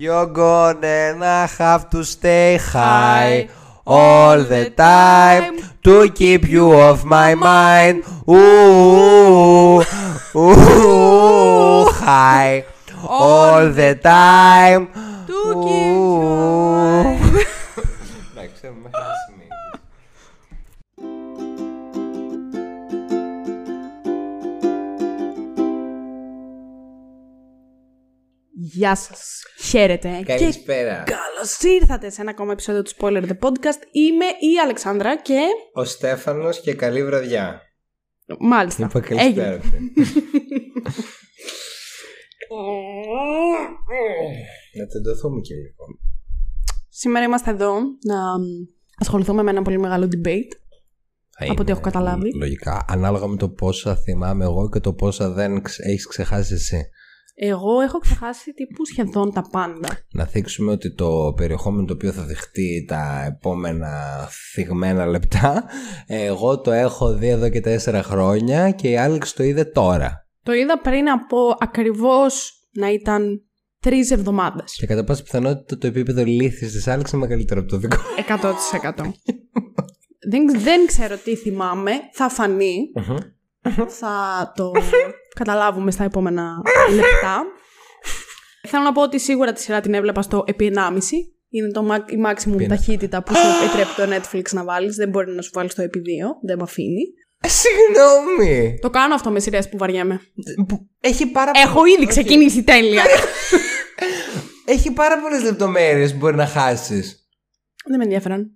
You're gonna have to stay high all the time to keep you off my mind. Ooh, ooh, high all the time. To keep you Γεια σας. Χαίρετε. Καλησπέρα. Και καλώς ήρθατε σε ένα ακόμα επεισόδιο του Spoiler The Podcast. Είμαι η Αλεξάνδρα και... Ο Στέφανος και καλή βραδιά. Μάλιστα. Είπα καλησπέρα. Έγινε. Να τεντωθούμε και λίγο. Σήμερα είμαστε εδώ να ασχοληθούμε με ένα πολύ μεγάλο debate. Θα Από ό,τι είναι έχω καταλάβει. Λογικά. Ανάλογα με το πόσα θυμάμαι εγώ και το πόσα δεν ξε- έχεις ξεχάσει εσύ. Εγώ έχω ξεχάσει τύπου σχεδόν τα πάντα. Να θίξουμε ότι το περιεχόμενο το οποίο θα δεχτεί τα επόμενα θυγμένα λεπτά εγώ το έχω δει εδώ και τέσσερα χρόνια και η Άλεξ το είδε τώρα. Το είδα πριν από ακριβώς να ήταν τρεις εβδομάδες. Και κατά πάσα πιθανότητα το επίπεδο λύθης της Άλεξ είναι μεγαλύτερο από το δικό. 100%. δεν, δεν ξέρω τι θυμάμαι. Θα φανεί. θα το καταλάβουμε στα επόμενα λεπτά. Θέλω να πω ότι σίγουρα τη σειρά την έβλεπα στο επί 1,5. Είναι το, μα- η maximum Πίνα. ταχύτητα που σου επιτρέπει το Netflix να βάλεις. Δεν μπορεί να σου βάλει στο επί 2. Δεν με αφήνει. Ε, Συγγνώμη! Το κάνω αυτό με σειρές που βαριέμαι. Που- Έχει πάρα, Έχω ήδη ξεκινήσει τέλεια. Έχει πάρα πολλές λεπτομέρειες που μπορεί να χάσεις. δεν με ενδιαφέραν.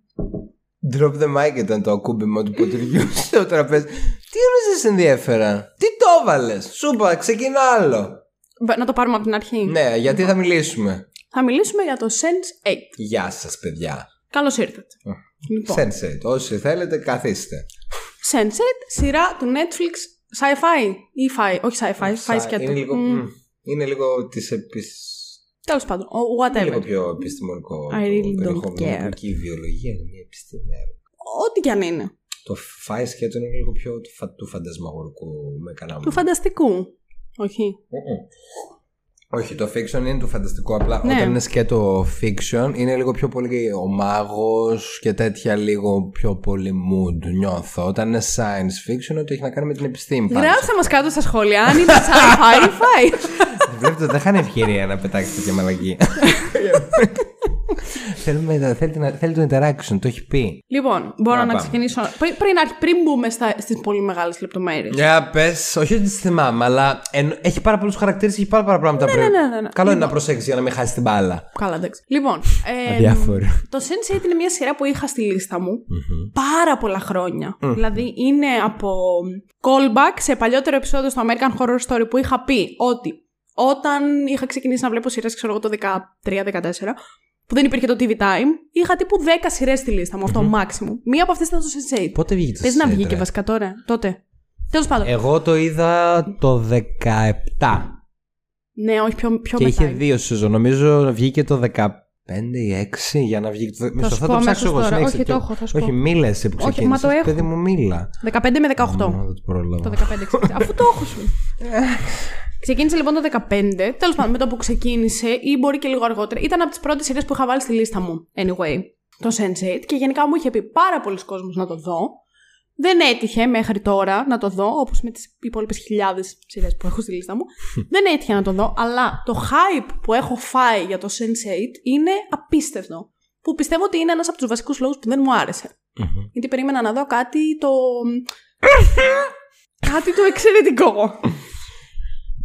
Drop the mic ήταν το ακούμπημα του ποτηριού στο τραπέζι. Τι εννοείς σε ενδιέφερα; Τι το έβαλες; Σου είπα, ξεκινά άλλο. Βα- Να το πάρουμε από την αρχή. Ναι, γιατί θα μιλήσουμε. Θα μιλήσουμε για το Sense 8. Γεια σας παιδιά. Καλώς ήρθατε. Λοιπόν, Sensei, όσοι θέλετε καθίστε. Sense 8, σειρά του Netflix sci-fi ή fi, όχι sci-fi, fi σκέτο. είναι, λίγο, Μμ, μ, είναι λίγο της επισ... Τέλος πάντων, ο- Είναι λίγο whatever. πιο επιστημονικό I really το don't περιεχόμενο. care. Και η βιολογία είναι μια επιστήμη. Ό,τι κι αν είναι. Το φάι σκέτο είναι λίγο πιο του, φα, του φαντασμαγορικού με κανένα Του φανταστικού. Όχι. Όχι, το fiction είναι του φανταστικού. Απλά Ναι. όταν είναι σκέτο fiction είναι λίγο πιο πολύ ο μάγος και τέτοια λίγο πιο πολύ mood νιώθω. Όταν είναι science fiction, ότι έχει να κάνει με την επιστήμη. πάνω Γράψτε μας κάτω στα σχόλια αν είναι sci-fi ή fi. Βλέπετε, δεν είχαν ευκαιρία να πετάξει τέτοια μαλακή. Θέλουμε, θέλει, την- θέλει το interaction, το έχει πει. Λοιπόν, μπορώ Να να πάμε. ξεκινήσω. Πριν, πριν, αρχ- πριν μπούμε στα, στις πολύ μεγάλες λεπτομέρειες. Για πες, όχι ότι τις θυμάμαι, αλλά εν- έχει πάρα πολλούς χαρακτήρες και έχει πάρα πολλά πράγματα πρέπει. ναι, ναι, ναι. Καλό είναι να προσέξεις για να μην χάσεις την μπάλα. Καλά, εντάξει. Λοιπόν, ε, Αδιάφορο. το Sense8 είναι μια σειρά που είχα στη λίστα μου πάρα πολλά χρόνια. Δηλαδή είναι από callback σε παλιότερο επεισόδιο στο American Horror Story που είχα πει ότι όταν είχα ξεκινήσει να βλέπω σειρές, ξέρω εγώ το 13-14, που δεν υπήρχε το TV Time, είχα τύπου 10 σειρές στη λίστα μου, αυτό maximum. Μία από αυτές ήταν το Sense8. Πότε βγήκε το Πες να Sense8, βγήκε ρε; βασικά τώρα, τότε. Τέλος πάντων. Εγώ το είδα το 17 ναι, όχι πιο, πιο και μετά. είχε δύο σεζόν. Νομίζω βγήκε το 15 ή 6 για να βγει. Το... Μισό, σου θα πω το ψάξω αμέσως εγώ. τώρα. συνέχισε Όχι, και- το έχω, θα σου Όχι, πω. μίλα εσύ που Όχι, μα ξεκίνησες. το έχω. Παιδί μου, μίλα. 15 με 18. Ω, Δεν το πρόλαβα. Το 15 ξεκίνησε. Αφού το έχω σου. ξεκίνησε λοιπόν το 15. Τέλος πάντων, με το που ξεκίνησε, ή μπορεί και λίγο αργότερα, ήταν από τις πρώτες σειρές που είχα βάλει στη λίστα μου. Anyway, το Sense8 και γενικά μου είχε πει πάρα πολλοί κόσμος να το δω. Δεν έτυχε μέχρι τώρα να το δω, όπως με τις υπόλοιπες χιλιάδες σειρές που έχω στη λίστα μου. Δεν έτυχε να το δω, αλλά το hype που έχω φάει για το Sense8 είναι απίστευτο. Που πιστεύω ότι είναι ένας από τους βασικούς λόγους που δεν μου άρεσε. Μμμ. Γιατί περίμενα να δω κάτι το. κάτι το εξαιρετικό.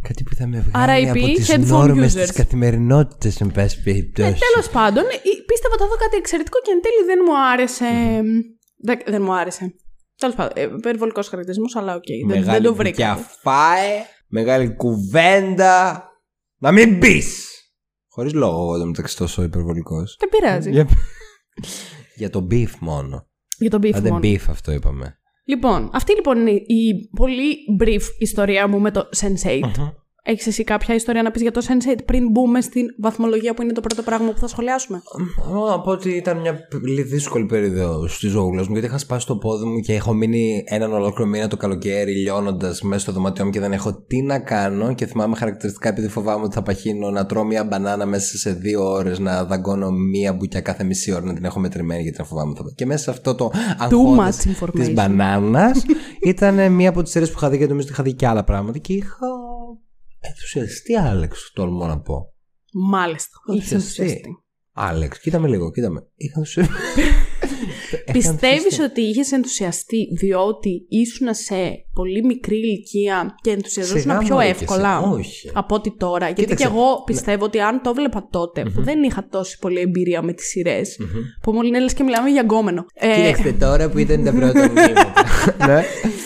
Κάτι που θα με βγάλει RIP, από τις headphone νόρμες users. της καθημερινότητας, εν πάση περιπτώσει. Ε, Τέλος πάντων, ε, πίστευα ότι θα δω κάτι εξαιρετικό και εν τέλει δεν μου άρεσε. Δεν, δεν μου άρεσε. Τέλος πάντων, ε, υπερβολικό χαρακτηρισμός, αλλά οκ. δεν, δεν Μεγάλη το βρήκα. δουλειά φάε, μεγάλη κουβέντα. Να μην μπει! Χωρίς λόγο εγώ εδώ μεταξύ τόσο υπερβολικός. Δεν πειράζει. Για... Για το beef μόνο. Για τον beef Άντε μόνο. beef αυτό είπαμε. Λοιπόν, αυτή λοιπόν είναι η πολύ brief ιστορία μου με το Sense8. Έχεις εσύ κάποια ιστορία να πεις για το Sense8 πριν μπούμε στην βαθμολογία που είναι το πρώτο πράγμα που θα σχολιάσουμε; Εγώ να πω ότι ήταν μια πολύ δύσκολη περίοδο στη ζωούλα μου γιατί είχα σπάσει το πόδι μου και έχω μείνει έναν ολόκληρο μήνα το καλοκαίρι λιώνοντας μέσα στο δωμάτιό μου και δεν έχω τι να κάνω. Και θυμάμαι χαρακτηριστικά επειδή φοβάμαι ότι θα παχύνω να τρώω μια μπανάνα μέσα σε δύο ώρες, να δαγκώνω μία μπουκιά κάθε μισή ώρα να την έχω μετρημένη γιατί να φοβάμαι. θα- Και μέσα σε αυτό το αγχώδες much information. της μπανάνας ήταν μία από τις σειρές που είχα δει γιατί νομίζω ότι είχα δει και άλλα πράγματα και είχα ενθουσιαστεί, Άλεξ, τολμώ να πω. Μάλιστα. Είχε Ενθουσιαστεί. ενθουσιαστεί. Άλεξ, κοίτα με λίγο, κοίτα με. Είχα ενθουσιαστεί. Πιστεύεις ότι είχες ενθουσιαστεί διότι ήσουν σε πολύ μικρή ηλικία και ενθουσιαζόσουν Σιγά πιο μωρέ και εσύ. εύκολα Όχι. από ότι τώρα. Γιατί Κοίταξε, και εγώ πιστεύω ότι αν το βλέπα τότε, που δεν είχα τόση πολλή εμπειρία με τις σειρές, που μου λένε λες και μιλάμε για γκόμενο. Ε, Κοίταξε τώρα που ήταν τα πρώτα μου βήματα. Ναι.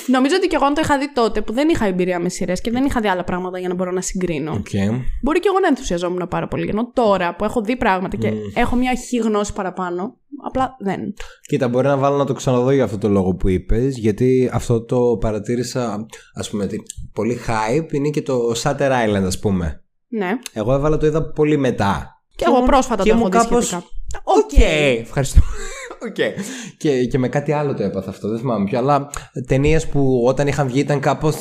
νομίζω ότι και εγώ αν το είχα δει τότε, που δεν είχα εμπειρία με σειρές και δεν είχα δει άλλα πράγματα για να μπορώ να συγκρίνω. Οκ. Μπορεί και εγώ να ενθουσιαζόμουν πάρα πολύ. Ενώ τώρα που έχω δει πράγματα και έχω μια Χ γνώση παραπάνω, απλά δεν. Κοίτα, μπορεί να βάλω να το ξαναδώ για αυτό το λόγο που είπες, γιατί αυτό το παρατήρησα. Α πούμε, ότι πολύ hype είναι και το Shutter Island, ας πούμε. Ναι. Εγώ έβαλα το είδα πολύ μετά. Και εγώ ήμουν- πρόσφατα και το έχω ήμουν δει κάπως, σχετικά. Οκ, ευχαριστώ. Οκ. Και, και με κάτι άλλο το έπαθα αυτό, δεν θυμάμαι ποιο. Αλλά ταινίες που όταν είχαν βγει ήταν κάπω.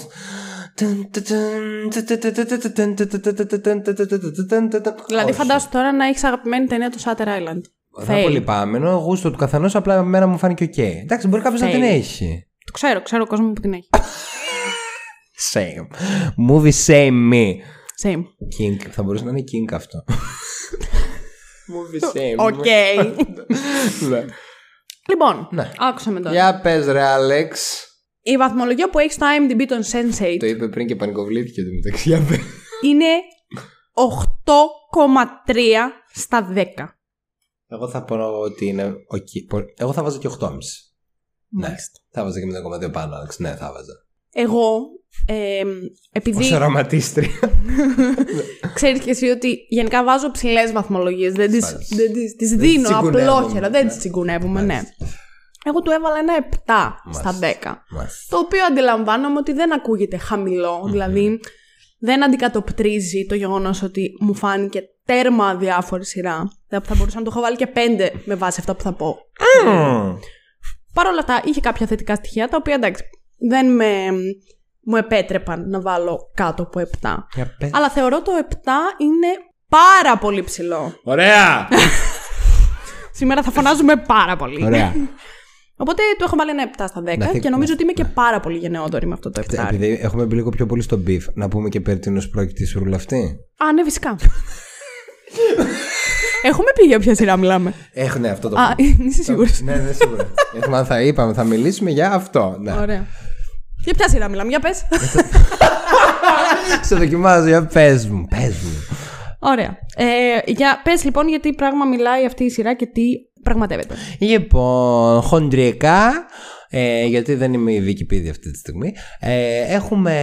Δηλαδή, φαντάσου τώρα να έχεις αγαπημένη ταινία του Shutter Island. Δεν Fail. πολύ πάμε. Ενώ γούστο του καθενός απλά εμένα μου φάνηκε οκ. Εντάξει, μπορεί κάποιος να Fail. την έχει. Το ξέρω, ξέρω κόσμος που την έχει. Shame. Movie shame me. Shame. Kink. Θα μπορούσε να είναι kink αυτό. Movie shame Οκ. Ναι. λοιπόν, Ναι. άκουσέ με τώρα. Για πες ρε Άλεξ. Η βαθμολογία που έχεις στο IMDb των Sense8 Το είπε πριν και πανικοβλήθηκε το μεταξύ. Για πες. είναι 8,3 στα 10. Εγώ θα πω ότι είναι οκ. Πο- Εγώ θα βάζα και 8,5. Ναι. Μάλιστα. Θα βάζα και 0,2 πάνω, Άλεξ. Ναι, θα βάζα. Εγώ, ε, επειδή Όσο οραματίστρια. ξέρεις και εσύ ότι γενικά βάζω ψηλές βαθμολογίες, δεν τις, Μάλιστα. δεν τις, τις Δεν τις δίνω τσιγκουνεύουμε. απλόχερα, δεν Ναι. τις τσιγκουνεύουμε, ναι. Μάλιστα. Εγώ του έβαλα ένα 7 στα Μάλιστα. 10. Μάλιστα. Το οποίο αντιλαμβάνομαι ότι δεν ακούγεται χαμηλό, δηλαδή δεν αντικατοπτρίζει το γεγονός ότι μου φάνηκε τέρμα αδιάφορη σειρά. Θα θα μπορούσα να το έχω βάλει και 5 με βάση αυτά που θα πω. Μμμ. Παρ' όλα αυτά, είχε κάποια θετικά στοιχεία τα οποία εντάξει δεν με, μου επέτρεπαν να βάλω κάτω από 7. Για πες. Αλλά θεωρώ το 7 είναι πάρα πολύ ψηλό. Ωραία! Σήμερα θα φωνάζουμε πάρα πολύ. Ωραία. Οπότε του έχω βάλει ένα 7 στα 10 Να θυ- και νομίζω να- ότι είμαι και πάρα πολύ γενναιόδορη με αυτό το 7. Επειδή έχουμε μπει λίγο πιο πολύ στο beef, να πούμε και περί τίνος πρόκειται η σουρούλα αυτή. Α, ναι, φυσικά. Έχουμε πει για ποια σειρά μιλάμε. Έχω, ναι, αυτό το Α, είσαι σίγουρος. Ναι, ναι, σίγουρα. Έχουμε, θα είπαμε, θα μιλήσουμε για αυτό. Ναι. Ωραία. Για ποια σειρά μιλάμε, για πες. Σε δοκιμάζω, για πες μου, πες μου. Ωραία. Ε, για, πες λοιπόν για τι πράγμα μιλάει αυτή η σειρά και τι πραγματεύεται. Λοιπόν, χοντρικά, ε, γιατί δεν είμαι η Wikipedia αυτή τη στιγμή, ε, έχουμε...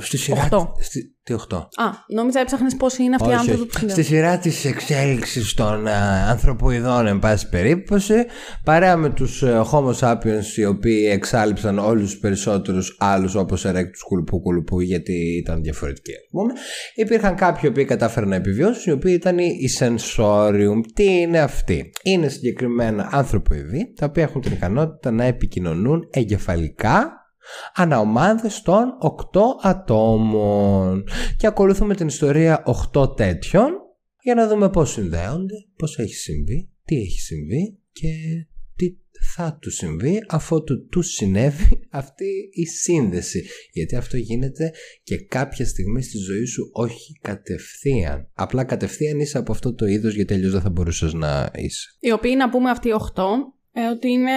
Στη σειρά... Οχτώ. Στη, τι 8. Α, νόμιζα έψαχνες πόσοι είναι αυτοί οι Όχι, άνθρωποι όχι. που συνδέουν. Στη σειρά της εξέλιξης των ε, ανθρωποειδών εν πάση περίπτωση παρέα με τους ε, Homo sapiens οι οποίοι εξάλληψαν όλους τους περισσότερους άλλους όπως ερέκτους κουλουπού κουλουπού γιατί ήταν διαφορετικοί ας πούμε υπήρχαν κάποιοι οι οποίοι κατάφεραν να επιβιώσουν οι οποίοι ήταν οι sensorium τι είναι αυτοί; Είναι συγκεκριμένα ανθρωποειδοί τα οποία έχουν την ικανότητα να επικοινωνούν εγκεφαλικά αναομάδες των 8 ατόμων. Και ακολουθούμε την ιστορία 8 τέτοιων για να δούμε πώς συνδέονται, πώς έχει συμβεί, τι έχει συμβεί και τι θα του συμβεί αφού του, του συνέβη αυτή η σύνδεση. Γιατί αυτό γίνεται και κάποια στιγμή στη ζωή σου όχι κατευθείαν. Απλά κατευθείαν είσαι από αυτό το είδος γιατί αλλιώς δεν θα μπορούσες να είσαι. Οι οποίοι να πούμε αυτοί οι 8 ε, ότι είναι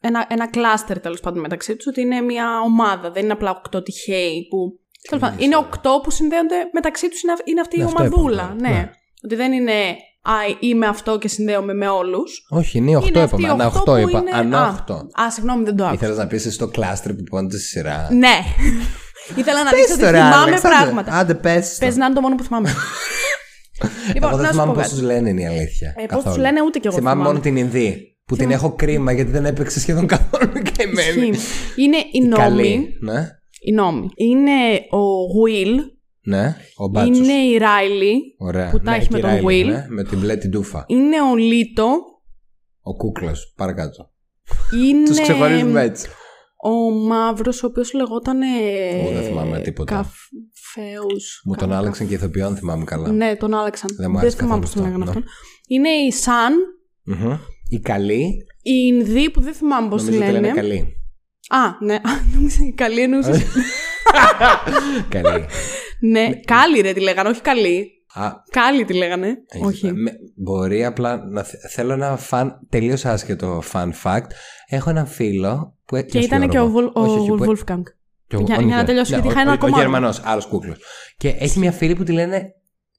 ένα, ένα κλάστερ τέλος πάντων μεταξύ τους, ότι είναι μια ομάδα. Δεν είναι απλά 8 τυχαίοι που. Τέλος πάντων, είναι 8 που συνδέονται μεταξύ τους, είναι, αυ- είναι αυτή η Ναι, αυτό ομαδούλα. είπαμε, Ναι. ναι. Ότι δεν είναι Α, είμαι αυτό και συνδέομαι με όλους. όχι είναι 8 είναι αυτοί οι είπαμε, ανά 8 που είπα, είναι- ανά Α, 8 Α, συγγνώμη, δεν το άκουσα. Ήθελες να πεις εσύ το κλάστρε που πόνεται στη σειρά; Ναι. Ήθελα να δείξω ότι το, ρε, θυμάμαι Άλεξ, άντε. πράγματα. Άντε πες το. Πες να είναι το μόνο που θυμάμαι. λοιπόν, Εγώ δεν να σου πω θυμάμαι πώς κάτι. τους λένε είναι η αλήθεια. Ε, πώς καθόλου. τους λένε, ούτε κι εγώ Θυμάμαι θυμάμαι. μόνο την Ινδί. Που την έχω κρίμα γιατί δεν έπαιξε σχεδόν καθόλου και εμένα. Ισχύει. Είναι η Καλή. νόμη. Ναι. Οι νόμοι. Είναι ο Will, Ναι, ο Μπάτσος. είναι η Riley, Ωραία. που τα ναι, έχει και με η τον Ράιλι, Will. ναι, με την μπλε την τούφα. είναι ο Λίτο, Ο κούκλος. Παρακάτω. είναι Τους ξεχωρίζουμε έτσι. ο μαύρος, ο οποίος λεγόταν. Εγώ δεν θυμάμαι τίποτα. Καφέου. Μου τον άλλαξαν και ηθοποιών, θυμάμαι καλά. Ναι, τον άλλαξαν. Δεν μου άρεσε θυμάμαι καθόλου πώς τον αυτό, λέγανε ναι. αυτόν. Είναι η Σαν, Μμμ. Η καλή. η Ινδή που δεν θυμάμαι πώς τη Νομίζω ότι λένε. λένε καλή. Α, ναι. Νόμιζα η καλή εννοούσε. καλή. ναι, κάλλη ρε τη λέγανε, όχι καλή. Α, Κάλλη τη λέγανε. έχεις- όχι. με- μπορεί απλά να θε- θέλω ένα φαν, τελείως άσχετο fun fact. Έχω έναν φίλο που Και ήταν και ο, Βολ, ο Όχι, όχι, που- Wolfgang. και ο- Για- ο- για να ναι, τελειώσω, ναι, γιατί ο- είχα ένα ο- ακόμα Ο άλλο. Γερμανός, άλλος κούκλος. Και έχει μια φίλη που τη λένε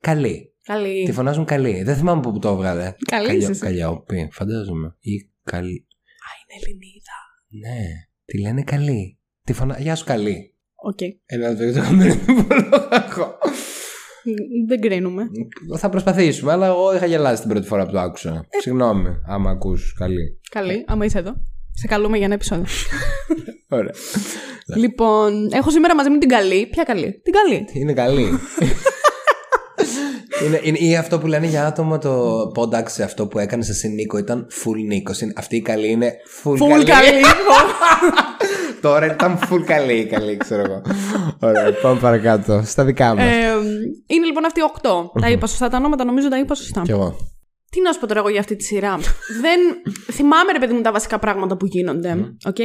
καλή. Καλή. Τη φωνάζουν καλή. Δεν θυμάμαι από πού το έβγαλε. Καλή Καλλιο- είσαι εσύ. Καλλιόπη, φαντάζομαι. Ή καλή. Α, είναι Ελληνίδα. Ναι, τη λένε καλή. Τη φωνα... Γεια σου καλή. Οκ. Ένα το δεν Δεν κρίνουμε. Θα προσπαθήσουμε, αλλά εγώ είχα γελάσει την πρώτη φορά που το άκουσα. Ε. Συγγνώμη, άμα ακούς καλή. Καλή, άμα είσαι εδώ. Σε καλούμε για ένα επεισόδιο. Ωραία. λοιπόν, έχω σήμερα μαζί μου την καλή. Ποια καλή; Την καλή. Είναι καλή. είναι, είναι, ή αυτό που λένε για άτομο το πόνταξ αυτό που έκανε εσύ Νίκο ήταν full Νίκο. Αυτή η καλή είναι full, Φουλ καλή. καλή. Τώρα ήταν full καλή η καλή, ξέρω εγώ. Ωραία, πάμε παρακάτω. Στα δικά μας. Ε, είναι λοιπόν αυτοί οι οκτώ. Τα είπα σωστά τα ονόματα, νομίζω τα είπα σωστά. Κι εγώ. Τι να σου πω τώρα εγώ για αυτή τη σειρά. Δεν θυμάμαι, ρε παιδί μου, τα βασικά πράγματα που γίνονται. Οκ.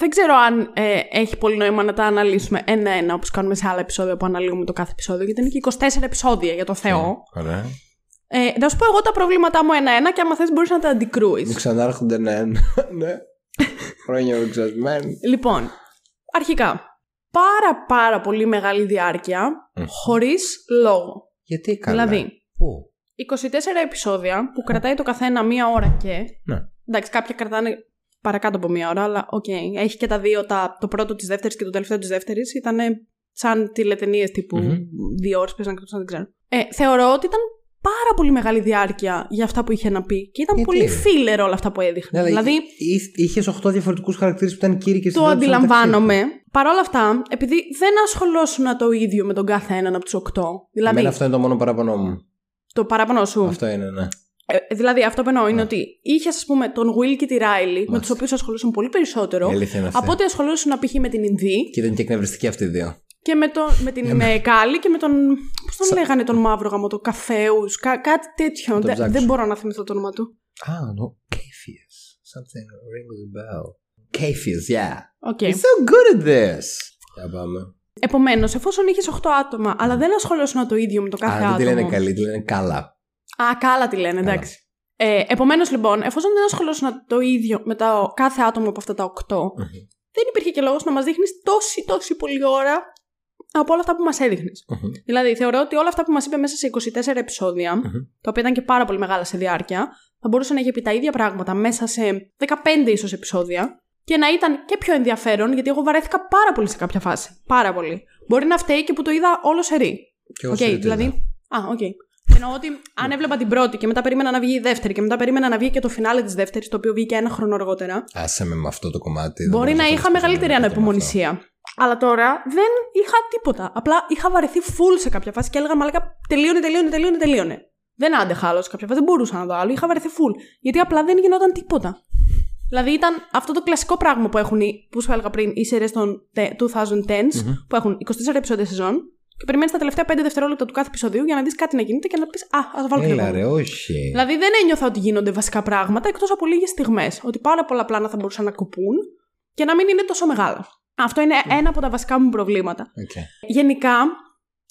Δεν ξέρω αν ε, έχει πολύ νόημα να τα αναλύσουμε ένα-ένα, όπως κάνουμε σε άλλα επεισόδια που αναλύουμε το κάθε επεισόδιο, γιατί είναι και 24 επεισόδια για το Θεό. Ωραία. Ε, να σου πω εγώ τα προβλήματά μου ένα-ένα και άμα θες μπορείς να τα αντικρούεις. Μην ξανάρχονται, ναι. ναι. Χρόνια εξασμένοι. Λοιπόν, αρχικά, πάρα πάρα πολύ μεγάλη διάρκεια, Μμ. χωρίς λόγο. Γιατί καλά; Δηλαδή, Πού; 24 επεισόδια που κρατάει το καθένα μία ώρα και. Ναι. Εντάξει, κάποια κρατάνε παρακάτω από μία ώρα, αλλά οκ. Έχει και τα δύο, τα, το πρώτο της δεύτερης και το τελευταίο της δεύτερης. Ήταν σαν τηλεταινίες τύπου Μμμ. δύο ώρες, παίζαν εκτό, δεν ξέρω. Ε, θεωρώ ότι ήταν πάρα πολύ μεγάλη διάρκεια για αυτά που είχε να πει και ήταν Γιατί; πολύ filler όλα αυτά που έδειχνε. Ναι, δηλαδή, είχες 8 διαφορετικούς χαρακτήρες που ήταν κύριοι και το αντιλαμβάνομαι. Παρ' όλα αυτά, επειδή δεν ασχολιόσουν το ίδιο με τον κάθε έναν από τους οκτώ. Δηλαδή, Δηλαδή. αυτό είναι το μόνο παράπονο μου. το παράπονο σου. Αυτό είναι, ναι. Ε, δηλαδή, αυτό που εννοώ είναι Ναι. ότι είχες, ας πούμε, τον Will και τη Riley, με τους Μάλιστα. οποίους ασχολιόσουν πολύ περισσότερο. Η αλήθεια είναι αυτή. Από ότι ασχολιόσουν π.χ. με την Ινδή Και ήταν και εκνευριστικοί αυτοί οι δύο. και με, το, με την με Κάλλη και με τον. Πώς τον Σα- λέγανε τον μαύρο γαμό, το Capheus, κά, κάτι τέτοιο. το Δεν, ψάξω. δεν μπορώ να θυμηθώ το όνομα του. Α, no. Capheus. Something rings a bell. Capheus, yeah. Οκ. You're so good at this. Για πάμε. Επομένως, εφόσον είχες 8 άτομα, αλλά δεν ασχολούσαν το ίδιο με το κάθε Α, δεν άτομο. τη λένε καλή, τη λένε καλά. Α, καλά τη λένε, εντάξει. Ε, Επομένως, λοιπόν, εφόσον δεν ασχολούσαν το ίδιο με το κάθε άτομο από αυτά τα 8, Μμμ. δεν υπήρχε και λόγος να μας δείχνεις τόση, τόση πολλή ώρα από όλα αυτά που μας έδειχνες. Μμμ. Δηλαδή, θεωρώ ότι όλα αυτά που μας είπε μέσα σε 24 επεισόδια, Μμμ. τα οποία ήταν και πάρα πολύ μεγάλα σε διάρκεια, θα μπορούσε να είχε πει τα ίδια πράγματα μέσα σε 15 ίσως επεισόδια και να ήταν και πιο ενδιαφέρον, γιατί εγώ βαρέθηκα πάρα πολύ σε κάποια φάση. Πάρα πολύ. Μπορεί να φταίει και που το είδα όλο σερί. Και εγώ Οκ, σε είδα. δηλαδή. Α, οκ. Εννοώ ότι αν έβλεπα την πρώτη και μετά περίμενα να βγει η δεύτερη και μετά περίμενα να βγει και το φινάλε της δεύτερης, το οποίο βγήκε ένα χρόνο αργότερα, Άσε με με αυτό το κομμάτι. δεν μπορεί μπορούσα να είχα ασχοληθώ μεγαλύτερη με αυτό. ανυπομονησία. Αλλά τώρα δεν είχα τίποτα. Απλά είχα βαρεθεί full σε κάποια φάση και έλεγα Μαλάκα, τελείωνε, τελείωνε, τελείωνε, τελείωνε. Δεν άντεχα άλλο σε κάποια φάση, δεν μπορούσα να δω άλλο. Είχα βαρεθεί full. Γιατί απλά δεν γινόταν τίποτα. Δηλαδή ήταν αυτό το κλασικό πράγμα που έχουν, οι- που σου έλεγα πριν, οι σειρές των τε- 2010s, Μμμ. που έχουν 24 επεισόδια σεζόν και περιμένεις τα τελευταία 5 δευτερόλεπτα του κάθε επεισοδίου για να δεις κάτι να γίνεται και να πεις Α, ας βάλω και Έλα εγώ. ρε, όχι. Δηλαδή δεν ένιωθα ότι γίνονται βασικά πράγματα εκτός από λίγες στιγμές. Ότι πάρα πολλά πλάνα θα μπορούσαν να κοπούν και να μην είναι τόσο μεγάλα. Αυτό είναι ένα από τα βασικά μου προβλήματα. Οκ. Γενικά,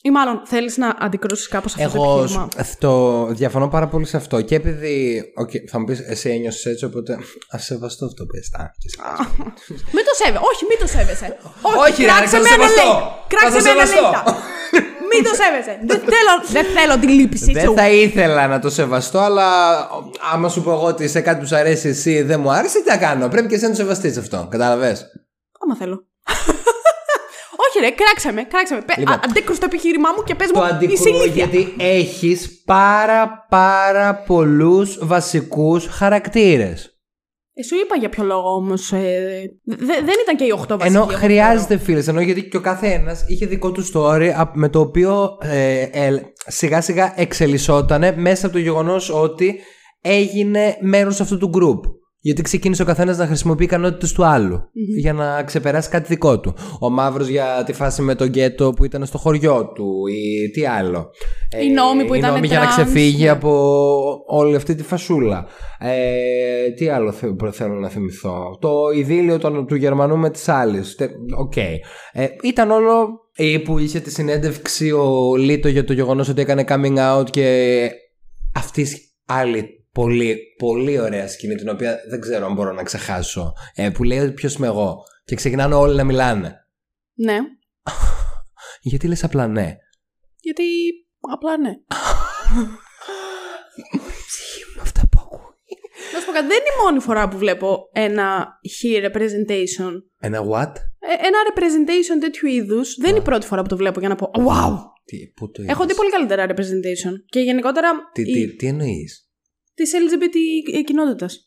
ή μάλλον θέλεις να αντικρούσεις κάπως αυτό το Εγώ επιχείρημα; σ- το διαφωνώ πάρα πολύ σε αυτό. Και επειδή. οκ, θα μου πεις, εσύ ένιωσες έτσι, οπότε. Α σεβαστώ αυτό που πες. Α, και σε Μην το σέβεσαι. Όχι, μην το σέβεσαι. Όχι, ρε, κράξε θα το με σεβαστώ. αναλύτα. Θα Κράξε το με σεβαστώ. αναλύτα. Μην το σέβεσαι. δεν, θέλω, δεν θέλω τη λύπηση. Δεν θα ήθελα να το σεβαστώ, αλλά άμα σου πω εγώ ότι σε κάτι που σου αρέσει εσύ δεν μου άρεσε, τι θα κάνω; Πρέπει και εσύ να το σεβαστείς αυτό. Κατάλαβες; Άμα θέλω. Όχι, ρε, κράξε με, κράξε με. Λοιπόν. Λοιπόν, Αντέκρουσε το επιχείρημά μου και πες Το μου. Είσαι αντικρούω ηλίθια. γιατί έχεις πάρα πάρα πολλούς βασικούς χαρακτήρες. Ε, σου είπα για ποιο λόγο όμως. Ε, δε- δεν ήταν και οι 8 βασικοί. Ενώ εγώ χρειάζεται φίλες, ενώ γιατί και ο καθένας είχε δικό του story α- με το οποίο ε, ε, σιγά σιγά εξελισσότανε μέσα από το γεγονός ότι έγινε μέρος αυτού του group. Γιατί ξεκίνησε ο καθένας να χρησιμοποιεί ικανότητες του αλλου για να ξεπεράσει κάτι δικό του. Ο Μαύρος για τη φάση με το γκέτο που ήταν στο χωριό του, ή τι άλλο. Ε, Η Νόμι που η ήταν Νόμι για να τρανς, ξεφύγει ναι. από όλη αυτή τη φασούλα. Ε, τι άλλο θε- προ- θέλω να θυμηθώ. Το ειδύλλιο των, του Γερμανού με τις άλλες. Τε- Οκ. Ε, ήταν όλο ή που είχε τη συνέντευξη ο Λίτο για το γεγονός ότι έκανε coming out και αυτής η άλλη πολύ, πολύ ωραία σκηνή την οποία δεν ξέρω αν μπορώ να ξεχάσω ε, που λέει ότι ποιος είμαι εγώ και ξεκινάνε όλοι να μιλάνε. Ναι. Γιατί λες απλά ναι; Γιατί απλά ναι. Με αυτά που ακούω. Να σου πω κάτι, δεν είναι η μόνη φορά που βλέπω ένα he representation. Ένα what? Ε, ένα representation τέτοιου είδους. Δεν είναι η πρώτη φορά που το βλέπω για να πω Wow! Τι, πού το Έχω δει είδες; πολύ καλύτερα representation. Και γενικότερα Τι, τι, τι εννοείς; Της LGBT κοινότητας.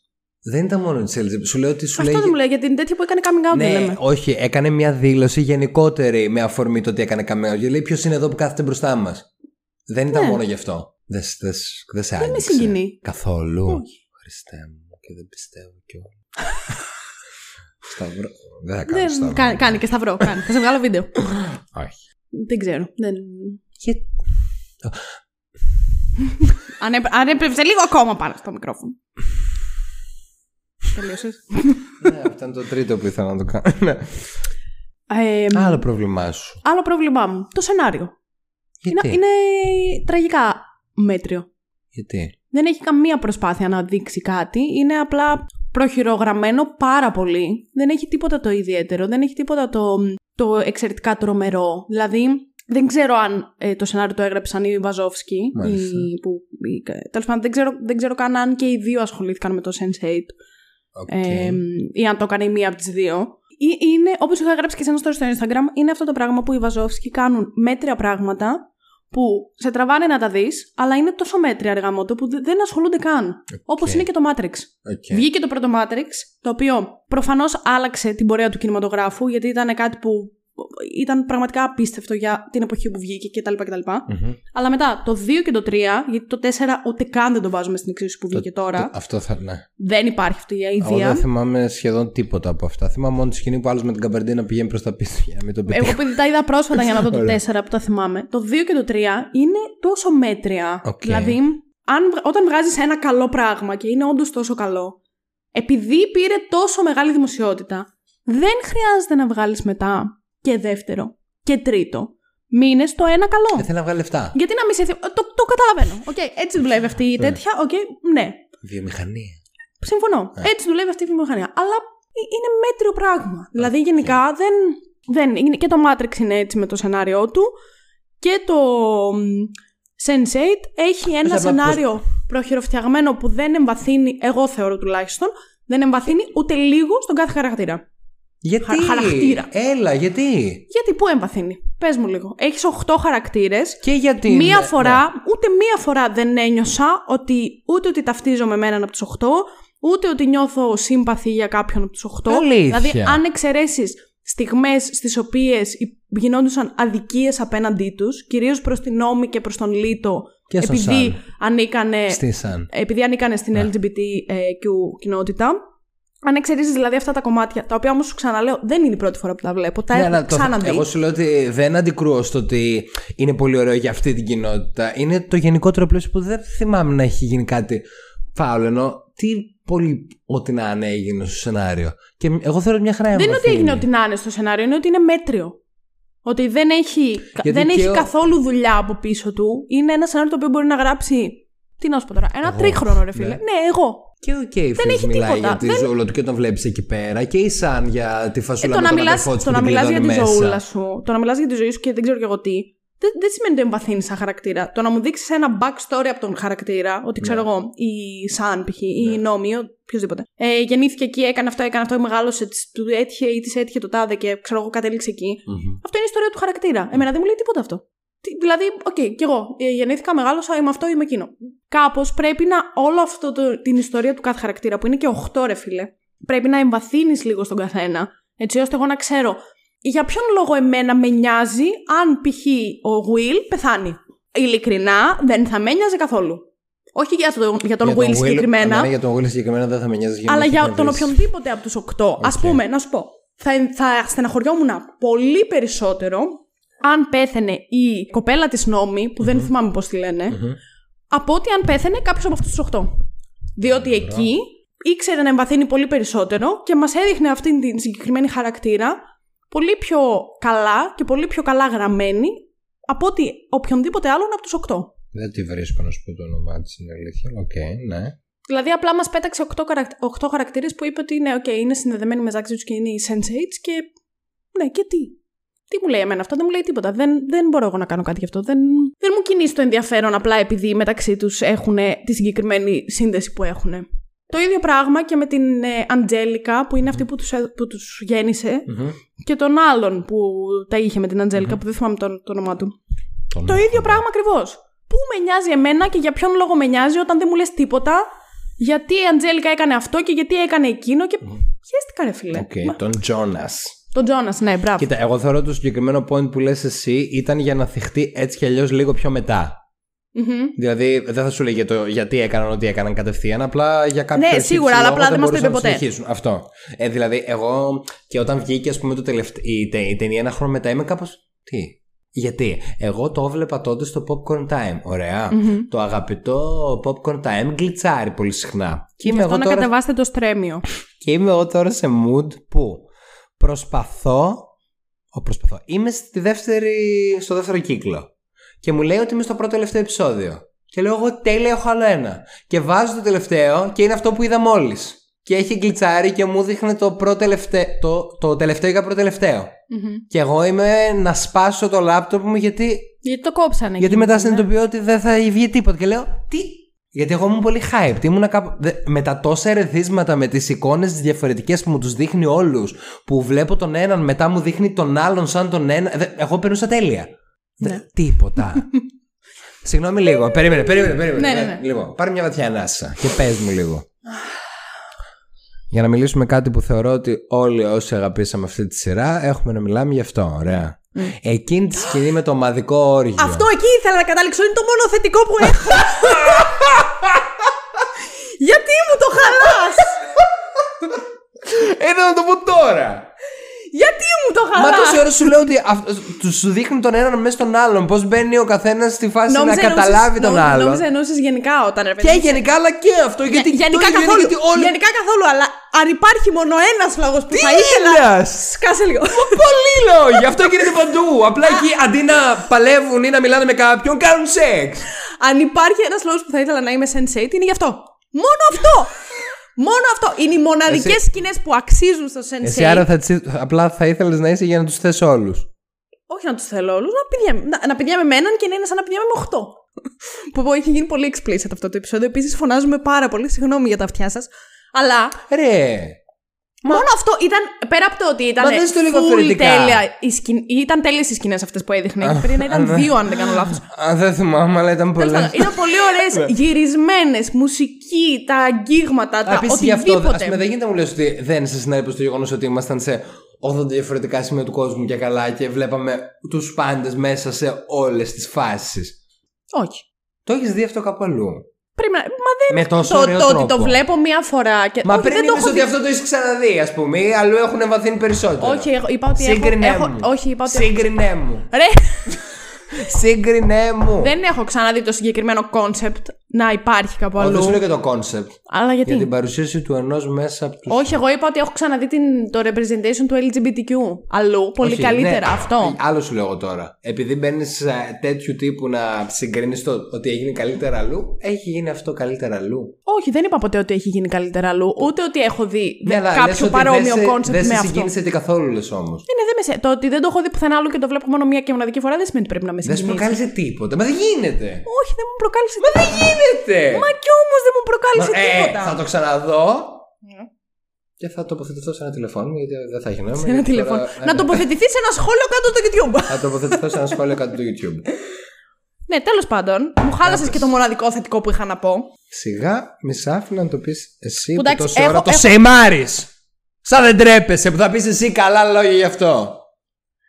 Δεν ήταν μόνο της LGBT. Σου λέω ότι σου Αυτό λέει. δεν μου λέει, γιατί είναι τέτοια που έκανε coming out, δεν Ναι, λέμε. όχι, έκανε μια δήλωση γενικότερη με αφορμή το ότι έκανε καμία. Και λέει ποιος είναι εδώ που κάθεται μπροστά μας; Δεν ήταν Ναι. μόνο γι' αυτό. Δεν δεν- δεν σε Δεν με άγγιξε. συγκινεί. Καθόλου. Όχι. Χριστέ μου, και δεν πιστεύω κιόλα. Σταυρό. Δεν θα κάνω Δεν, σταυρό. κάνει, κάνει και σταυρό. κάνει. Θα σε βγάλω βίντεο. Όχι. δεν ξέρω. Δεν... Και... Αν, έπ- αν έπρεπε λίγο ακόμα πάνω στο μικρόφωνο. Τελείωσες. ναι, αυτό είναι το τρίτο που ήθελα να το κάνω. Ναι. ε, Άλλο πρόβλημά σου. άλλο πρόβλημά μου. Το σενάριο. Γιατί; Είναι, είναι τραγικά μέτριο. Γιατί; Δεν έχει καμία προσπάθεια να δείξει κάτι. Είναι απλά προχειρογραμμένο πάρα πολύ. Δεν έχει τίποτα το ιδιαίτερο. Δεν έχει τίποτα το, το εξαιρετικά τρομερό. Δηλαδή, δεν ξέρω αν ε, το σενάριο το έγραψαν οι Βαζόφσκι. Μάλιστα. Οι, που, οι, τέλος πάντων, δεν ξέρω, δεν ξέρω καν αν και οι δύο ασχολήθηκαν με το Sense8. OK. Ε, ή αν το έκανε η μία από τις δύο. Ή- Είναι, όπως είχα γράψει και σε ένα story στο Instagram, είναι αυτό το πράγμα που οι Γουατσόφσκι κάνουν μέτρια πράγματα που σε τραβάνε να τα δεις, αλλά είναι τόσο μέτρια αργότερα μότο που δε- δεν ασχολούνται καν. Όπως είναι και το Matrix. OK. Βγήκε το πρώτο Matrix, το οποίο προφανώς άλλαξε την πορεία του κινηματογράφου, γιατί ήταν κάτι που ήταν πραγματικά απίστευτο για την εποχή που βγήκε κτλ. κτλ. Μμμ. Αλλά μετά το 2 και το 3, γιατί το 4 ούτε καν δεν το βάζουμε στην εξίσωση που βγήκε τώρα. Το- Αυτό θα. Ναι. Δεν υπάρχει αυτή η Εγώ ιδέα. δεν θυμάμαι σχεδόν τίποτα από αυτά. Θυμάμαι μόνο τη σκηνή που άλλος με την καμπαρντίνα πηγαίνει προς τα πίσω για να μην το πετύχει. Εγώ επειδή τα είδα πρόσφατα για να δω το Ωραία. 4 που τα θυμάμαι. Το 2 και το 3 είναι τόσο μέτρια. Οκ. Δηλαδή, αν, βγα- όταν βγάζεις ένα καλό πράγμα και είναι όντως τόσο καλό, επειδή πήρε τόσο μεγάλη δημοσιότητα, δεν χρειάζεται να βγάλεις μετά και δεύτερο και τρίτο. Μείνες στο ένα καλό. Δεν θέλει να βγάλει λεφτά. Γιατί να μην σε. θυ- Το, το καταλαβαίνω. Οκ, έτσι δουλεύει αυτή η Ναι. τέτοια. Οκ, ναι. Βιομηχανία. Συμφωνώ. Ναι. Έτσι δουλεύει αυτή η βιομηχανία. Αλλά ε- είναι μέτριο πράγμα. Δηλαδή, γενικά δεν. δεν είναι, και το Matrix είναι έτσι με το σενάριό του. Και το μ, Sense8 έχει ένα απλά σενάριο προχειροφτιαγμένο που δεν εμβαθύνει, εγώ θεωρώ τουλάχιστον, δεν εμβαθύνει ούτε λίγο στον κάθε χαρακτήρα. Γιατί; Χα- χαρακτήρα. Έλα, γιατί; Γιατί πού εμβαθύνει, πες μου λίγο. Έχεις 8 χαρακτήρες. Και γιατί. Μία ναι, φορά, ναι. ούτε μία φορά δεν ένιωσα ότι ούτε ότι ταυτίζομαι με έναν από τους 8, ούτε ότι νιώθω σύμπαθη για κάποιον από τους 8. Αλήθεια. Δηλαδή, αν εξαιρέσεις στιγμές στις οποίες γινόντουσαν αδικίες απέναντί τους, κυρίως προς την νόμη και προς τον Λίτο, Και στο επειδή Σαν. ανήκανε, Στη Σαν. επειδή ανήκανε στην Ναι. LGBTQ κοινότητα. Αν εξαιρέσεις δηλαδή αυτά τα κομμάτια, τα οποία όμως σου ξαναλέω δεν είναι η πρώτη φορά που τα βλέπω, τα Ναι, έχω αλλά το- ξαναδεί. Εγώ σου λέω ότι δεν αντικρούω στο ότι είναι πολύ ωραίο για αυτή την κοινότητα. Είναι το γενικότερο πλαίσιο που δεν θυμάμαι να έχει γίνει κάτι φάουλο. Ενώ τι πολύ ό,τι να είναι έγινε στο σενάριο. Και εγώ θεωρώ ότι μια χαρά Δεν είναι ότι εμβαθύνει. έγινε ό,τι να είναι στο σενάριο, είναι ότι είναι μέτριο. Ότι δεν έχει, δεν και έχει ο- καθόλου δουλειά από πίσω του. Είναι ένα σενάριο το οποίο μπορεί να γράψει. Τι να σου πω τώρα, ένα Εγώ. τρίχρονο ρε φίλε. Ναι. Ναι, εγώ. Και ο Κέιφρι έχει μιλάει τίποτα. για τη Δεν- ζωούλα του και τον βλέπεις εκεί πέρα. Και η Σαν για τη Ε, φασούλα το με να τον μιλάς, αδερφό της το που να την μιλάς για τη κλειδώνει ζωούλα μέσα. σου, το να μιλάς για τη ζωή σου και δεν ξέρω και εγώ τι, δεν, δεν σημαίνει ότι εμβαθύνει σαν χαρακτήρα. Το να μου δείξεις ένα backstory από τον χαρακτήρα, ότι ξέρω Ναι. εγώ, η Σαν π.χ. ή η Νόμι, οποιοδήποτε. Ε, γεννήθηκε εκεί, έκανε αυτό, έκανε αυτό, μεγάλωσε, της- του έτυχε ή της έτυχε το τάδε και ξέρω εγώ κατέληξε εκεί. Μμμ. Αυτό είναι η ιστορία του χαρακτήρα. Εμένα δεν μου λέει τίποτα αυτό. Τι- Δηλαδή, οκ, κι εγώ ε, γεννήθηκα, μεγάλωσα, είμαι αυτό, είμαι εκείνο. Κάπως πρέπει να όλο αυτό το, την ιστορία του κάθε χαρακτήρα, που είναι και 8 ρε φίλε, πρέπει να εμβαθύνεις λίγο στον καθένα, έτσι ώστε εγώ να ξέρω για ποιον λόγο εμένα με νοιάζει αν π.χ. ο Will πεθάνει. Ειλικρινά δεν θα με νοιάζει καθόλου. Όχι για, το, για τον Will συγκεκριμένα. Ναι, για τον Will συγκεκριμένα δεν θα με νοιάζει. Αλλά για τον οποιονδήποτε από τους οκτώ. Α πούμε, να σου πω. Θα, θα στεναχωριόμουν πολύ περισσότερο αν πέθαινε η κοπέλα της Νόμι, που δεν θυμάμαι πώς τη λενε από ότι αν πέθαινε κάποιος από αυτούς τους οχτώ. Διότι εκεί ήξερε να εμβαθύνει πολύ περισσότερο και μας έδειχνε αυτήν την συγκεκριμένη χαρακτήρα πολύ πιο καλά και πολύ πιο καλά γραμμένη από ότι οποιονδήποτε άλλον από τους οκτώ. Δεν τη βρίσκω να σου πω το όνομά της, είναι αλήθεια. OK, okay, ναι. Δηλαδή, απλά μας πέταξε 8, χαρακ... χαρακτήρες που είπε ότι ναι, okay, είναι συνδεδεμένοι μεταξύ τους και είναι οι Sense8 και. Ναι, και τι. Τι μου λέει εμένα αυτό, δεν μου λέει τίποτα. Δεν, δεν μπορώ εγώ να κάνω κάτι γι' αυτό. Δεν, δεν μου κινήσει το ενδιαφέρον απλά επειδή μεταξύ τους έχουν τη συγκεκριμένη σύνδεση που έχουν. Το ίδιο πράγμα και με την ε, Αντζέλικα που είναι αυτή που τους, που τους γεννησε και τον άλλον που τα είχε με την αντζελικα που δεν θυμάμαι το, το όνομά του. το ίδιο πράγμα ακριβώς. Πού με νοιάζει εμένα και για ποιον λόγο με νοιάζει όταν δεν μου λες τίποτα γιατί η Αντζέλικα έκανε αυτό και γιατί έκανε εκείνο και mm. ρε φίλε. Okay, τον Τζόνας. Τον Τζόνας, ναι, μπράβο. Κοίτα, εγώ θεωρώ το συγκεκριμένο point που λες εσύ ήταν για να θυχτεί έτσι κι αλλιώς λίγο πιο μετά. Mm-hmm. Δηλαδή δεν θα σου λέει για το γιατί έκαναν ό,τι έκαναν κατευθείαν, απλά για κάποιο Ναι, σίγουρα, αλλά απλά δεν μας το είπε ποτέ. Αυτό. Ε, δηλαδή, εγώ και όταν βγήκε, ας πούμε, το τελευταίο, η, η ταινία ένα χρόνο μετά είμαι κάπως. Τι; Γιατί; Εγώ το έβλεπα τότε στο Popcorn Time. Ωραία. Mm-hmm. Το αγαπητό Popcorn Time γκλιτσάρει πολύ συχνά. Και είμαι εγώ να τώρα... κατεβάσετε το στρέμιο. Και είμαι εγώ τώρα σε mood που προσπαθώ. Ο, προσπαθώ. Είμαι στη δεύτερη, στο δεύτερο κύκλο και μου λέει ότι είμαι στο πρώτο τελευταίο επεισόδιο. Και λέω εγώ τέλεια έχω άλλο ένα. Και βάζω το τελευταίο και είναι αυτό που είδα μόλις. Και έχει γκλιτσάρει και μου δείχνει το, πρώτο τελευταίο, το, το τελευταίο για πρώτο Και εγώ είμαι να σπάσω το λάπτοπ μου γιατί. Γιατί το κόψανε. Γιατί μετά ναι. συνειδητοποιώ ότι δεν θα βγει τίποτα. Και λέω, τι. Γιατί εγώ ήμουν πολύ hyped. Ήμουν Με τα τόσα ερεθίσματα, με τις εικόνες τις διαφορετικές που μου τους δείχνει όλους, που βλέπω τον έναν, μετά μου δείχνει τον άλλον σαν τον ένα. Εγώ περνούσα τέλεια. Ναι. Τίποτα. Συγγνώμη λίγο. Περίμενε, περίμενε. περίμενε. Ναι, ναι, ναι. Λοιπόν, πάρε μια βαθιά ανάσα και πες μου λίγο. Για να μιλήσουμε κάτι που θεωρώ ότι όλοι όσοι αγαπήσαμε αυτή τη σειρά έχουμε να μιλάμε γι' αυτό. Ωραία. Mm. Εκείνη τη σκηνή με το ομαδικό όργιο. Αυτό εκεί ήθελα να καταλήξω. Είναι το μόνο θετικό που έχω. Γιατί μου το χαλάς; Ένα να το πω τώρα. Γιατί μου το χαλά. Μα τόση ώρα σου λέω ότι τους σου δείχνει τον έναν μέσα στον άλλον. Πώς μπαίνει ο καθένας στη φάση να καταλάβει τον άλλον. Νόμιζα εννοούσε γενικά όταν ρε Και γενικά, αλλά και αυτό. Γιατί γενικά, καθόλου, γιατί όλοι... γενικά καθόλου. Αλλά αν υπάρχει μόνο ένας λόγος που θα ήθελα. Σκάσε λίγο. Πολλοί λόγοι. Αυτό γίνεται παντού. Απλά εκεί αντί να παλεύουν ή να μιλάνε με κάποιον, κάνουν σεξ. Αν υπάρχει ένας λόγος που θα ήθελα να είμαι sensate, είναι γι' αυτό. Μόνο αυτό. Μόνο αυτό. Είναι οι μοναδικές Εσύ... σκηνές που αξίζουν στο Sensei. Εσύ άρα θα, απλά θα ήθελες να είσαι για να τους θες όλους. Όχι να τους θέλω όλους, να πηγαίνουμε, να, να πηγαίνουμε με έναν και να είναι σαν να πηγαίνουμε με 8. που πω, έχει γίνει πολύ explicit αυτό το επεισόδιο. Επίσης, φωνάζουμε πάρα πολύ. Συγγνώμη για τα αυτιά σας. Αλλά. Ρε. Μα... Μόνο αυτό ήταν. Πέρα από το ότι ήταν. Μα δεν το λίγο τέλεια. Οι σκην... Ήταν τέλειες οι σκηνές αυτές που έδειχνε. Πριν να ήταν δύο, αν δεν κάνω λάθος. Αν δεν θυμάμαι, αλλά ήταν πολύ. Ήταν πολύ ωραίες, γυρισμένες, μουσική, τα αγγίγματα, τα οτιδήποτε. Γι' αυτό, ας πούμε, δεν γίνεται να μου λες ότι δεν σε συνέβη στο γεγονός ότι ήμασταν σε 80 διαφορετικά σημεία του κόσμου και καλά και βλέπαμε τους πάντες μέσα σε όλες τις φάσεις. Όχι. Το έχεις δει αυτό κάπου αλλού; Πρέπει να... Μα δεν με τόσο το, το, ότι το βλέπω μία φορά. Και... Μα πριν δεν ότι αυτό το έχεις ξαναδεί, ας πούμε, ή αλλού έχουν βαθύνει περισσότερο. Όχι, είπα ότι Σύγκρινέ έχω, μου. Όχι, είπα ότι Σύγκρινέ μου. Ρε. Σύγκρινέ μου. Δεν έχω ξαναδεί το συγκεκριμένο concept να υπάρχει κάπου αλλού. δεν σου λέω και το concept. Αλλά γιατί; Για την παρουσίαση του ενός μέσα από του. Όχι, εγώ είπα ότι έχω ξαναδεί την, το representation του LGBTQ. Αλλού, πολύ Όχι, καλύτερα ναι, αυτό. Άλλο σου λέω εγώ τώρα. Επειδή μπαίνεις σε τέτοιου τύπου να συγκρίνεις το ότι έγινε καλύτερα αλλού, έχει γίνει αυτό καλύτερα αλλού. Όχι, δεν είπα ποτέ ότι έχει γίνει καλύτερα αλλού. Ούτε ότι έχω δει ναι, κάποιο παρόμοιο concept με αυτό. Δεν συγκίνησε καθόλου λες όμως. Είναι, δεν με Το ότι δεν το έχω δει πουθενά άλλου και το βλέπω μόνο μία και μοναδική φορά δεν σημαίνει ότι πρέπει να με συγκινήσει. Δεν σου προκάλεσε τίποτα. Μα δεν γίνεται. Όχι, δεν μου προκάλεσε τίποτα. Μα δεν γίνεται γίνεται! Μα κι όμως δεν μου προκάλεσε ε, τίποτα. Θα το ξαναδώ. Ναι. Και θα τοποθετηθώ σε ένα τηλεφώνο, γιατί δεν θα έχει νόημα. Σε ένα τηλεφώνο. Τώρα... Να τοποθετηθεί σε ένα σχόλιο κάτω από το YouTube. Θα τοποθετηθώ σε ένα σχόλιο κάτω από το YouTube. Ναι, τέλος πάντων. Μου χάλασες και το μοναδικό θετικό που είχα να πω. Σιγά, μη σ' να το πεις εσύ που, που τόση ώρα το έχω... σεϊμάρει. Σαν δεν τρέπεσαι που θα πεις εσύ καλά λόγια γι' αυτό.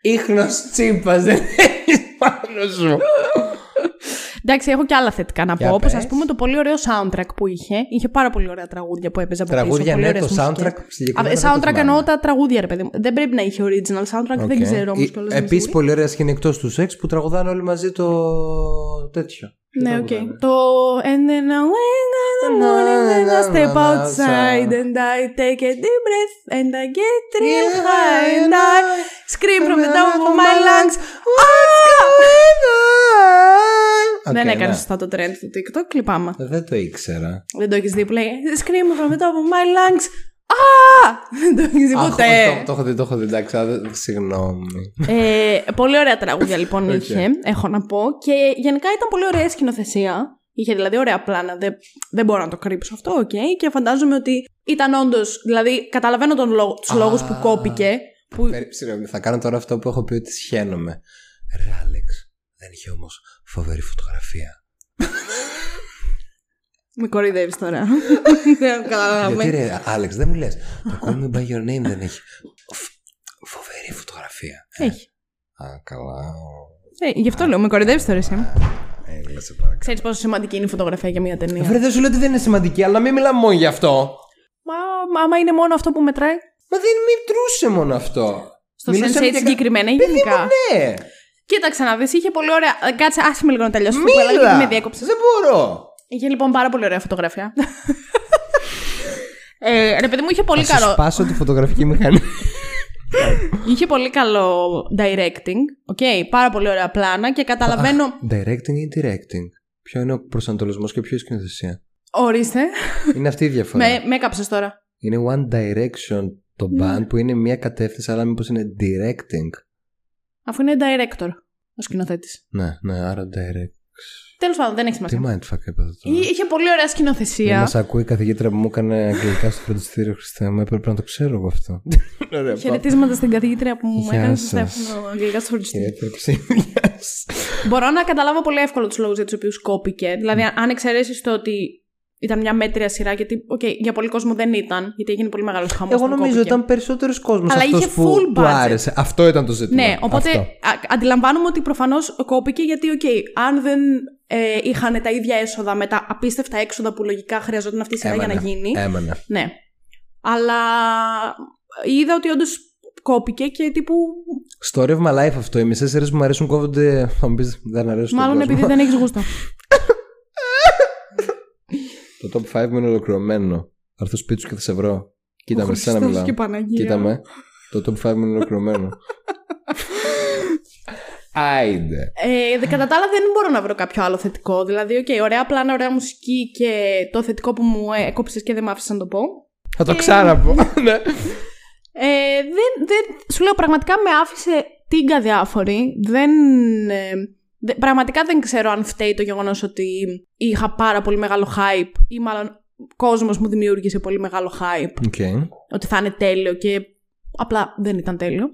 Ήχνος τσίπας δεν έχεις πάνω σου. Εντάξει, έχω και άλλα θετικά να Για πω. Όπως πες. α πούμε το πολύ ωραίο soundtrack που είχε. Είχε πάρα πολύ ωραία τραγούδια που έπαιζε από Τραγούδια, πίσω. πολύ ναι, ωραίες το μουσικές. soundtrack συγκεκριμένα Α, δεν το Soundtrack θυμάμαι. εννοώ τα τραγούδια, ρε παιδί μου. Δεν πρέπει να είχε original soundtrack, δεν Οκ. ξέρω όμως Ε, κιόλας. Επίσης πολύ ωραία σκηνή εκτός του σεξ που τραγουδάνε όλοι μαζί το τέτοιο. Τι Ναι, οκ. τραγουδάνε? Το And then I wake in the morning and I step outside and I take a deep breath and I get real high and I scream from the top of my lungs. Οκ, Δεν έκανε ναι. σωστά το trend του TikTok, λυπάμαι. Δεν το ήξερα. Δεν το έχει δει που λέει Scream from the top of my lungs. Α! Δεν το έχεις δει Αχ, ποτέ. το- Το έχω δει, το έχω δει. Εντάξει, α, δεν- συγγνώμη. Ε, πολύ ωραία τραγούδια λοιπόν Οκ. είχε, έχω να πω. Και γενικά ήταν πολύ ωραία η σκηνοθεσία. Είχε δηλαδή ωραία πλάνα. Δεν, δεν μπορώ να το κρύψω αυτό, οκ. Και φαντάζομαι ότι ήταν όντως. Δηλαδή, καταλαβαίνω τον λόγο, τους Α. λόγους που κόπηκε. Που... Περί- Συγγνώμη, θα κάνω τώρα αυτό που έχω πει ότι σιχαίνομαι. Ρε Άλεξ, δεν είχε όμως φοβερή φωτογραφία. Με κοροϊδεύεις τώρα. Δεν καταλαβαίνω. Γιατί ρε Άλεξ, δεν μου λες. Το Call Me By Your Name δεν έχει. Φ- Φοβερή φωτογραφία. Ε, Έχει. Α, καλά. Ε, γι' αυτό λέω, με κοροϊδεύεις τώρα εσύ. Ε, σε παρακαλώ. Ξέρεις πόσο σημαντική είναι η φωτογραφία για μια ταινία; Βρε, δεν σου λέω ότι δεν είναι σημαντική, αλλά μην μιλάμε μόνο γι' αυτό. Μα, μα άμα είναι μόνο αυτό που μετράει. Μα δεν μετρούσε μόνο αυτό. Στο Μιλούσαμε Sense8 για κα- συγκεκριμένα ή Παιδί μου, γενικά. ναι. Κοίταξε να δεις, είχε πολύ ωραία. ε, Κάτσε, άσε με λίγο να τελειώσω. αυτό που έλεγα, Μίλα. γιατί με διέκοψες. Δεν μπορώ. Είχε λοιπόν πάρα πολύ ωραία φωτογραφία. ε, ρε παιδί μου, είχε πολύ Θα σου καλό. σπάσω τη φωτογραφική μηχανή. Είχε πολύ καλό directing. OK, πάρα πολύ ωραία πλάνα και καταλαβαίνω. Directing ή directing; Ποιο είναι ο προσανατολισμός και ποιο η σκηνοθεσία; Ορίστε. Είναι αυτή η διαφορά. με, με έκαψες τώρα. Είναι One Direction το Ναι. band που είναι μία κατεύθυνση, αλλά μήπως είναι directing; Αφού είναι director ο σκηνοθέτης. Ναι, ναι, άρα direct. Τέλος πάντων, δεν έχει Τι σημασία. mindfuck έπαθα τώρα. Εί- Είχε πολύ ωραία Μην σκηνοθεσία. μας ακούει η καθηγήτρια που μου έκανε αγγλικά στο φροντιστήριο Χριστέ μου, έπρεπε να το ξέρω εγώ αυτό. Ωραία, πάμε. Χαιρετίσματα στην καθηγήτρια που μου Γεια έκανε στο σας. Στέφανο αγγλικά στο φροντιστήριο. Κυρία Τερψίνη, γεια σας. Μπορώ να καταλάβω πολύ εύκολα τους λόγους για τους οποίους κόπηκε. Δηλαδή, αν εξαιρέσεις το ότι ήταν μια μέτρια σειρά, γιατί οκ, για πολύ κόσμο δεν ήταν, γιατί έγινε πολύ μεγάλος χαμός. Εγώ νομίζω ήταν περισσότερος κόσμος Αλλά αυτός είχε που full του budget. άρεσε. Αυτό ήταν το ζήτημα. Ναι, οπότε Αυτό. α, αντιλαμβάνομαι ότι προφανώς κόπηκε γιατί, οκ, αν δεν ε, είχαν τα ίδια έσοδα με τα απίστευτα έξοδα που λογικά χρειαζόταν αυτή η σειρά για να Έμενε. γίνει. Έμενε. Ναι. Αλλά είδα ότι όντως κόπηκε και τύπου. Story of my life αυτό. Οι μισές σειρές που μου αρέσουν κόβονται. Θα μου πεις δεν αρέσουν. στον Μάλλον κόσμο. επειδή δεν έχεις γούστο. Το top 5 μου είναι ολοκληρωμένο. Θα έρθω σπίτι σου και θα σε βρω. Κοίτα Ο με, σε σένα Χριστός μιλάω. και η Παναγία. Κοίτα με. Το top 5 μου είναι ολοκληρωμένο. Άιντε. Ε, δε- κατά τα άλλα δεν μπορώ να βρω κάποιο άλλο θετικό. Δηλαδή, οκ, ωραία πλάνα, ωραία μουσική και το θετικό που μου έκοψες και δεν μ' άφησες να το πω. Θα το ξαναπώ. Ναι. Ε, δεν, δεν, σου λέω πραγματικά με άφησε τίγκα αδιάφορη. Δεν, ε, δε- πραγματικά δεν ξέρω αν φταίει το γεγονός ότι είχα πάρα πολύ μεγάλο hype ή μάλλον κόσμος μου δημιούργησε πολύ μεγάλο hype OK. ότι θα είναι τέλειο και απλά δεν ήταν τέλειο.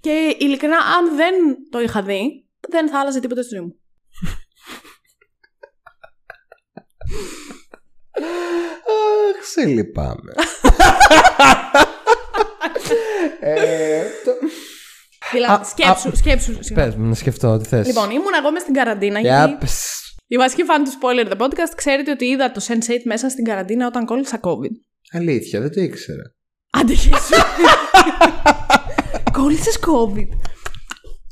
Και ειλικρινά αν δεν το είχα δει δεν θα άλλαζε τίποτα στη ζωή μου. Αχ, σε λυπάμαι. ε, το... Δηλαδή, Α, σκέψου, α, σκέψου. συγγνώμη. Πες μου να σκεφτώ τι θες. Λοιπόν, ήμουν εγώ μες στην καραντίνα Για γιατί πες. η βασική φαν του spoiler the podcast ξέρετε ότι είδα το Sense8 μέσα στην καραντίνα όταν κόλλησα COVID. Αλήθεια, δεν το ήξερα. Άντε Γιέσου. Κόλλησες COVID.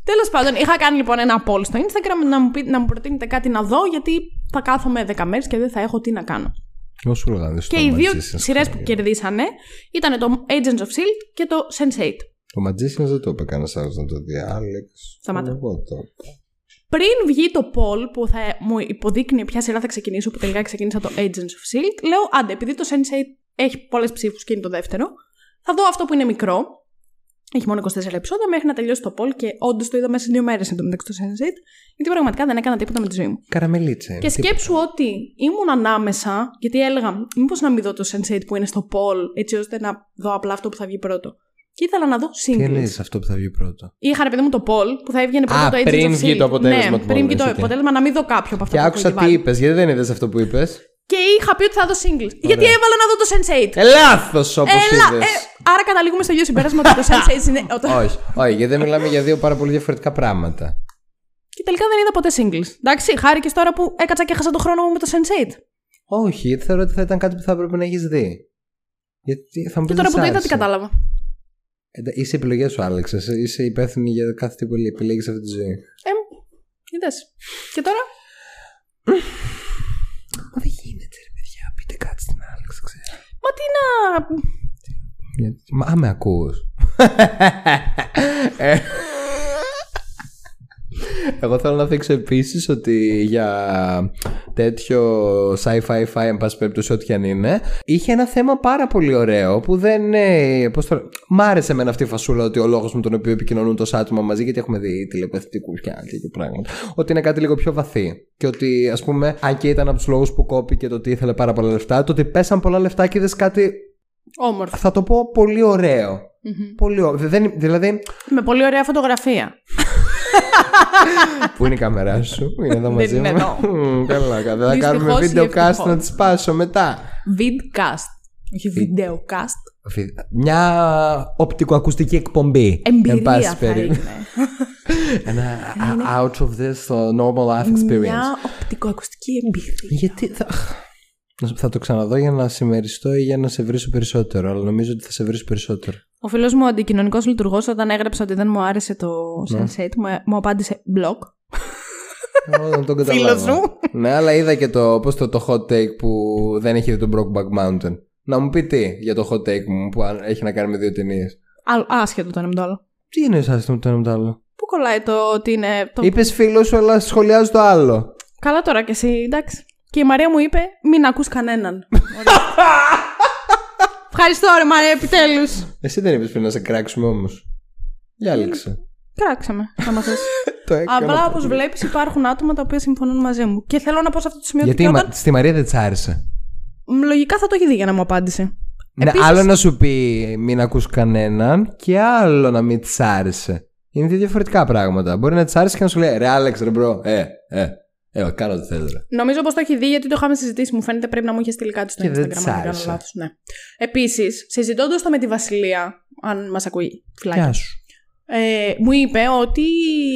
Τέλος πάντων, είχα κάνει λοιπόν ένα poll στο Instagram να μου, πει, να μου προτείνετε κάτι να δω, γιατί θα κάθομαι 10 μέρες και δεν θα έχω τι να κάνω. Εγώ σου έλεγα δεν Και οι δύο σειρές που κερδίσανε ήταν το Agents of Shield και το Sense8. Ο Magicians δεν το είπε κανένας άλλος να το δει. Άλεξ. Σταμάτα. Εγώ το. Πριν βγει το poll που θα μου υποδείκνει ποια σειρά θα ξεκινήσω, που τελικά ξεκίνησα το Agents of Shield, λέω άντε, επειδή το Sense8 έχει πολλές ψήφους και είναι το δεύτερο, θα δω αυτό που είναι μικρό. Έχει μόνο 24 επεισόδια μέχρι να τελειώσει το poll και όντως το είδα μέσα σε δύο μέρες εντωμεταξύ το Sense8, γιατί πραγματικά δεν έκανα τίποτα με τη ζωή μου. Καραμελίτσα είναι. Και σκέψου ότι ήμουν ανάμεσα, γιατί έλεγα, μήπως να μην δω το Sense8 που είναι στο poll, έτσι ώστε να δω απλά αυτό που θα βγει πρώτο. Και ήθελα να δω Τι singles. εννοεί αυτό που θα βγει πρώτο; Είχα ρε παιδί μου το poll που θα έβγαινε πρώτο Α, το Agents πριν of βγει Shield. το αποτέλεσμα ναι, του πριν poll, βγει το λες, οκ. αποτέλεσμα να μην δω κάποιο από αυτά Και που άκουσα έχω τι βάλει. είπες, γιατί δεν είδες αυτό που είπες; Και είχα πει ότι θα δω singles. Γιατί έβαλα να δω το Sense8. Ε, λάθο όπως Έλα, είδες. ε, άρα καταλήγουμε στο ίδιο συμπέρασμα ότι το Sense8 είναι. όταν- όχι, όχι, γιατί δεν μιλάμε για δύο πάρα πολύ διαφορετικά πράγματα. Και τελικά δεν είδα ποτέ singles. Εντάξει, χάρηκε τώρα που έκατσα και έχασα τον χρόνο μου με το Sense8. Όχι, γιατί θεωρώ ότι θα ήταν κάτι που θα έπρεπε να έχεις δει. Γιατί θα μου Και πεις τώρα δεν που το σ' είδα, τι άρεσε. κατάλαβα. Ε, Είσαι επιλογέ σου, Άλεξ. Εσύ Είσαι υπεύθυνη για κάθε τι που επιλέγεις αυτή τη ζωή. Ε, είδε. Και τώρα; Μα δεν γίνεται, ρε παιδιά. Πείτε κάτι στην Άλεξ, δεν ξέρω. Μα τι να. Γιατί... Μα α, με ακούς. Ε, Εγώ θέλω να δείξω επίσης ότι για τέτοιο sci-fi fi, εν πάση περιπτώσει, ό,τι και αν είναι, είχε ένα θέμα πάρα πολύ ωραίο που δεν. είναι- Πώς το... Μ' άρεσε εμένα αυτή η φασούλα ότι ο λόγος με τον οποίο επικοινωνούν τόσα άτομα μαζί, γιατί έχουμε δει τηλεπαθητικού και τέτοια πράγματα, ότι είναι κάτι λίγο πιο βαθύ. Και ότι, ας πούμε, αν και ήταν από τους λόγους που κόπηκε το ότι ήθελε πάρα πολλά λεφτά, το ότι πέσαν πολλά λεφτά και είδες κάτι. Όμορφο. Θα το πω πολύ ωραίο. Πολύ ωραίο. Δεν, δηλαδή, Με πολύ ωραία φωτογραφία. Πού είναι η κάμερά σου, είναι εδώ μαζί είναι μου. εδώ. Μμμ, Καλά, καλά. Θα κάνουμε Δυστυχώς ή βίντεο cast ευτυχώς. να τη σπάσω μετά. Vidcast. Όχι videocast. Βι- Μια οπτικοακουστική εκπομπή. Εν Εμπειρία πάση θα περί- είναι. Ένα a- out of this uh, normal life experience. Μια οπτικοακουστική εμπειρία. Γιατί θα... θα το ξαναδώ για να συμμεριστώ ή για να σε βρίσω περισσότερο, αλλά νομίζω ότι θα σε βρίσω περισσότερο. Ο φίλος μου, ο αντικοινωνικός λειτουργός, όταν έγραψε ότι δεν μου άρεσε το Ναι. Sense8, μου, μου απάντησε blog. Εγώ δεν τον καταλάβω. Φίλος σου. Ναι, αλλά είδα και το, πώς το, το hot take που δεν έχει δει τον Brokeback Mountain. Να μου πει τι για το hot take μου που αν- έχει να κάνει με δύο ταινίες. Άσχετο το ένα με το άλλο. Τι είναι άσχετο το ένα με το άλλο; Πού κολλάει το ότι είναι. Το... Είπες φίλος σου, αλλά σχολιάζει το άλλο. Καλά τώρα κι εσύ, εντάξει. Και η Μαρία μου είπε: Μην ακούς κανέναν. Ωραία. Ευχαριστώ, ρε Μαρία, επιτέλους. Εσύ δεν είπες πριν να σε κράξουμε όμως. Διάλεξε. Κράξαμε, άμα θες. το έκανα. Απλά όπως βλέπεις, υπάρχουν άτομα τα οποία συμφωνούν μαζί μου. Και θέλω να πω σε αυτό το σημείο Γιατί ότι η και Μα- όταν... στη Μαρία δεν της άρεσε. Μ, λογικά θα το έχει δει για να μου απάντησε. Ναι, Επίσης- άλλο να σου πει μην ακούς κανέναν και άλλο να μην της άρεσε. Είναι δύο διαφορετικά πράγματα. Μπορεί να της άρεσε και να σου λέει ρε Άλεξ, ρε bro, ε, ε, ε, κάνω ό,τι θες ρε. Νομίζω πως το έχει δει γιατί το είχαμε συζητήσει. Μου φαίνεται πρέπει να μου είχε στείλει κάτι στο Και δεν Instagram. της αν δεν κάνω άρεσε. λάθος, Ναι. Επίσης, συζητώντας το με τη Βασιλεία, αν μας ακούει, φυλάκι. Γεια σου. Ε, μου είπε ότι.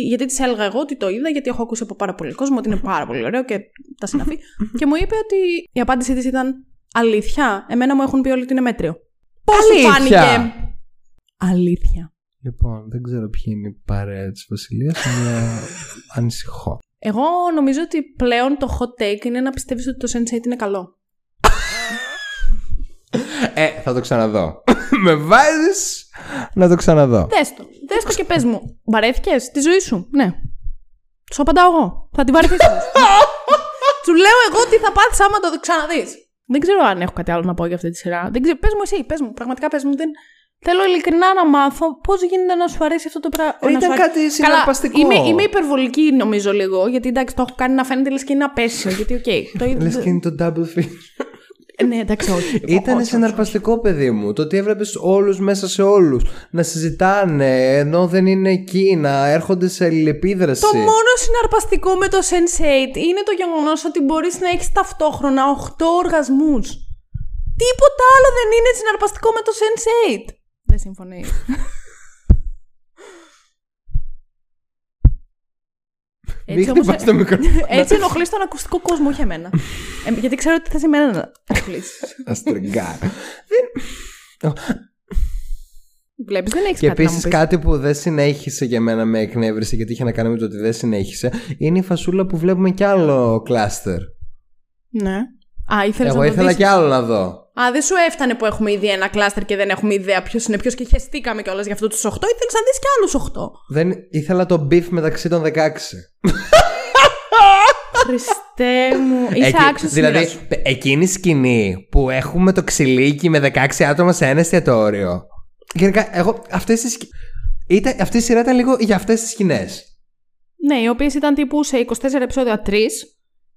Γιατί της έλεγα εγώ ότι το είδα, γιατί έχω ακούσει από πάρα πολύ κόσμο ότι είναι πάρα πολύ ωραίο και τα συναφή. και μου είπε ότι η απάντησή της ήταν Αλήθεια. Εμένα μου έχουν πει όλοι ότι είναι μέτριο. Πώς σου Αλήθεια; φάνηκε; Αλήθεια. Λοιπόν, δεν ξέρω ποιοι είναι η παρέα της Βασιλείας, αλλά ανησυχώ. Εγώ νομίζω ότι πλέον το hot take είναι να πιστεύεις ότι το Sense8 είναι καλό. Ε, θα το ξαναδώ. Με βάζεις να το ξαναδώ. Δες το. Δες το και πες μου. Βαρέθηκες τη ζωή σου. Ναι. Σου απαντάω εγώ. Θα την βαρεθείς όμως. Σου λέω εγώ τι θα πάθεις άμα το ξαναδείς. Δεν ξέρω αν έχω κάτι άλλο να πω για αυτή τη σειρά. Δεν ξέρω. Πες μου εσύ, πες μου. Πραγματικά πες μου. Δεν... Θέλω ειλικρινά να μάθω πώς γίνεται να σου αρέσει αυτό το πράγμα. Ε, ήταν κάτι συναρπαστικό. Είμαι, είμαι υπερβολική νομίζω λίγο. Γιατί εντάξει, το έχω κάνει να φαίνεται λες και είναι απαίσιο. Γιατί, οκ. το είδα. Λε και είναι το double feature. Ναι, εντάξει, όχι. Ήταν Όχι, όχι, συναρπαστικό παιδί μου. Το ότι έβλεπες όλους μέσα σε όλους να συζητάνε ενώ δεν είναι εκεί, να έρχονται σε αλληλεπίδραση. Το μόνο συναρπαστικό με το Sense8 είναι το γεγονός ότι μπορείς να έχεις ταυτόχρονα 8 οργασμούς. Τίποτα άλλο δεν είναι συναρπαστικό με το Sense8. Δεν συμφωνεί. Μην χτυπάς το μικρόφωνο. έτσι ενοχλείς τον ακουστικό κόσμο, όχι εμένα. Ε, γιατί ξέρω ότι θα εμένα να ενοχλήσει. Αστριγκά. Βλέπεις, δεν έχεις Και κάτι να μου επίσης πεις. κάτι που δεν συνέχισε για μένα με εκνεύριση γιατί είχε να κάνει με το ότι δεν συνέχισε είναι η φασούλα που βλέπουμε κι άλλο κλάστερ. Ναι. Α, ήθελες Εγώ να το ήθελα δεις. κι άλλο να δω. Α, δεν σου έφτανε που έχουμε ήδη ένα κλάστερ και δεν έχουμε ιδέα ποιος είναι ποιος και χεστήκαμε κιόλας για αυτούς τους 8. Ήθελε να δεις κι άλλους 8. Δεν... Ήθελα το beef μεταξύ των 16. Χριστέ μου. Είσαι Εκεί- άξιος δηλαδή, πε- εκείνη η σκηνή που έχουμε το ξυλίκι με 16 άτομα σε ένα εστιατόριο. Γενικά, εγώ αυτές τις... σκη- Ήταν, αυτή η σειρά ήταν λίγο για αυτές τις σκηνές. Ναι, οι οποίες ήταν τύπου σε 24 επεισόδια 3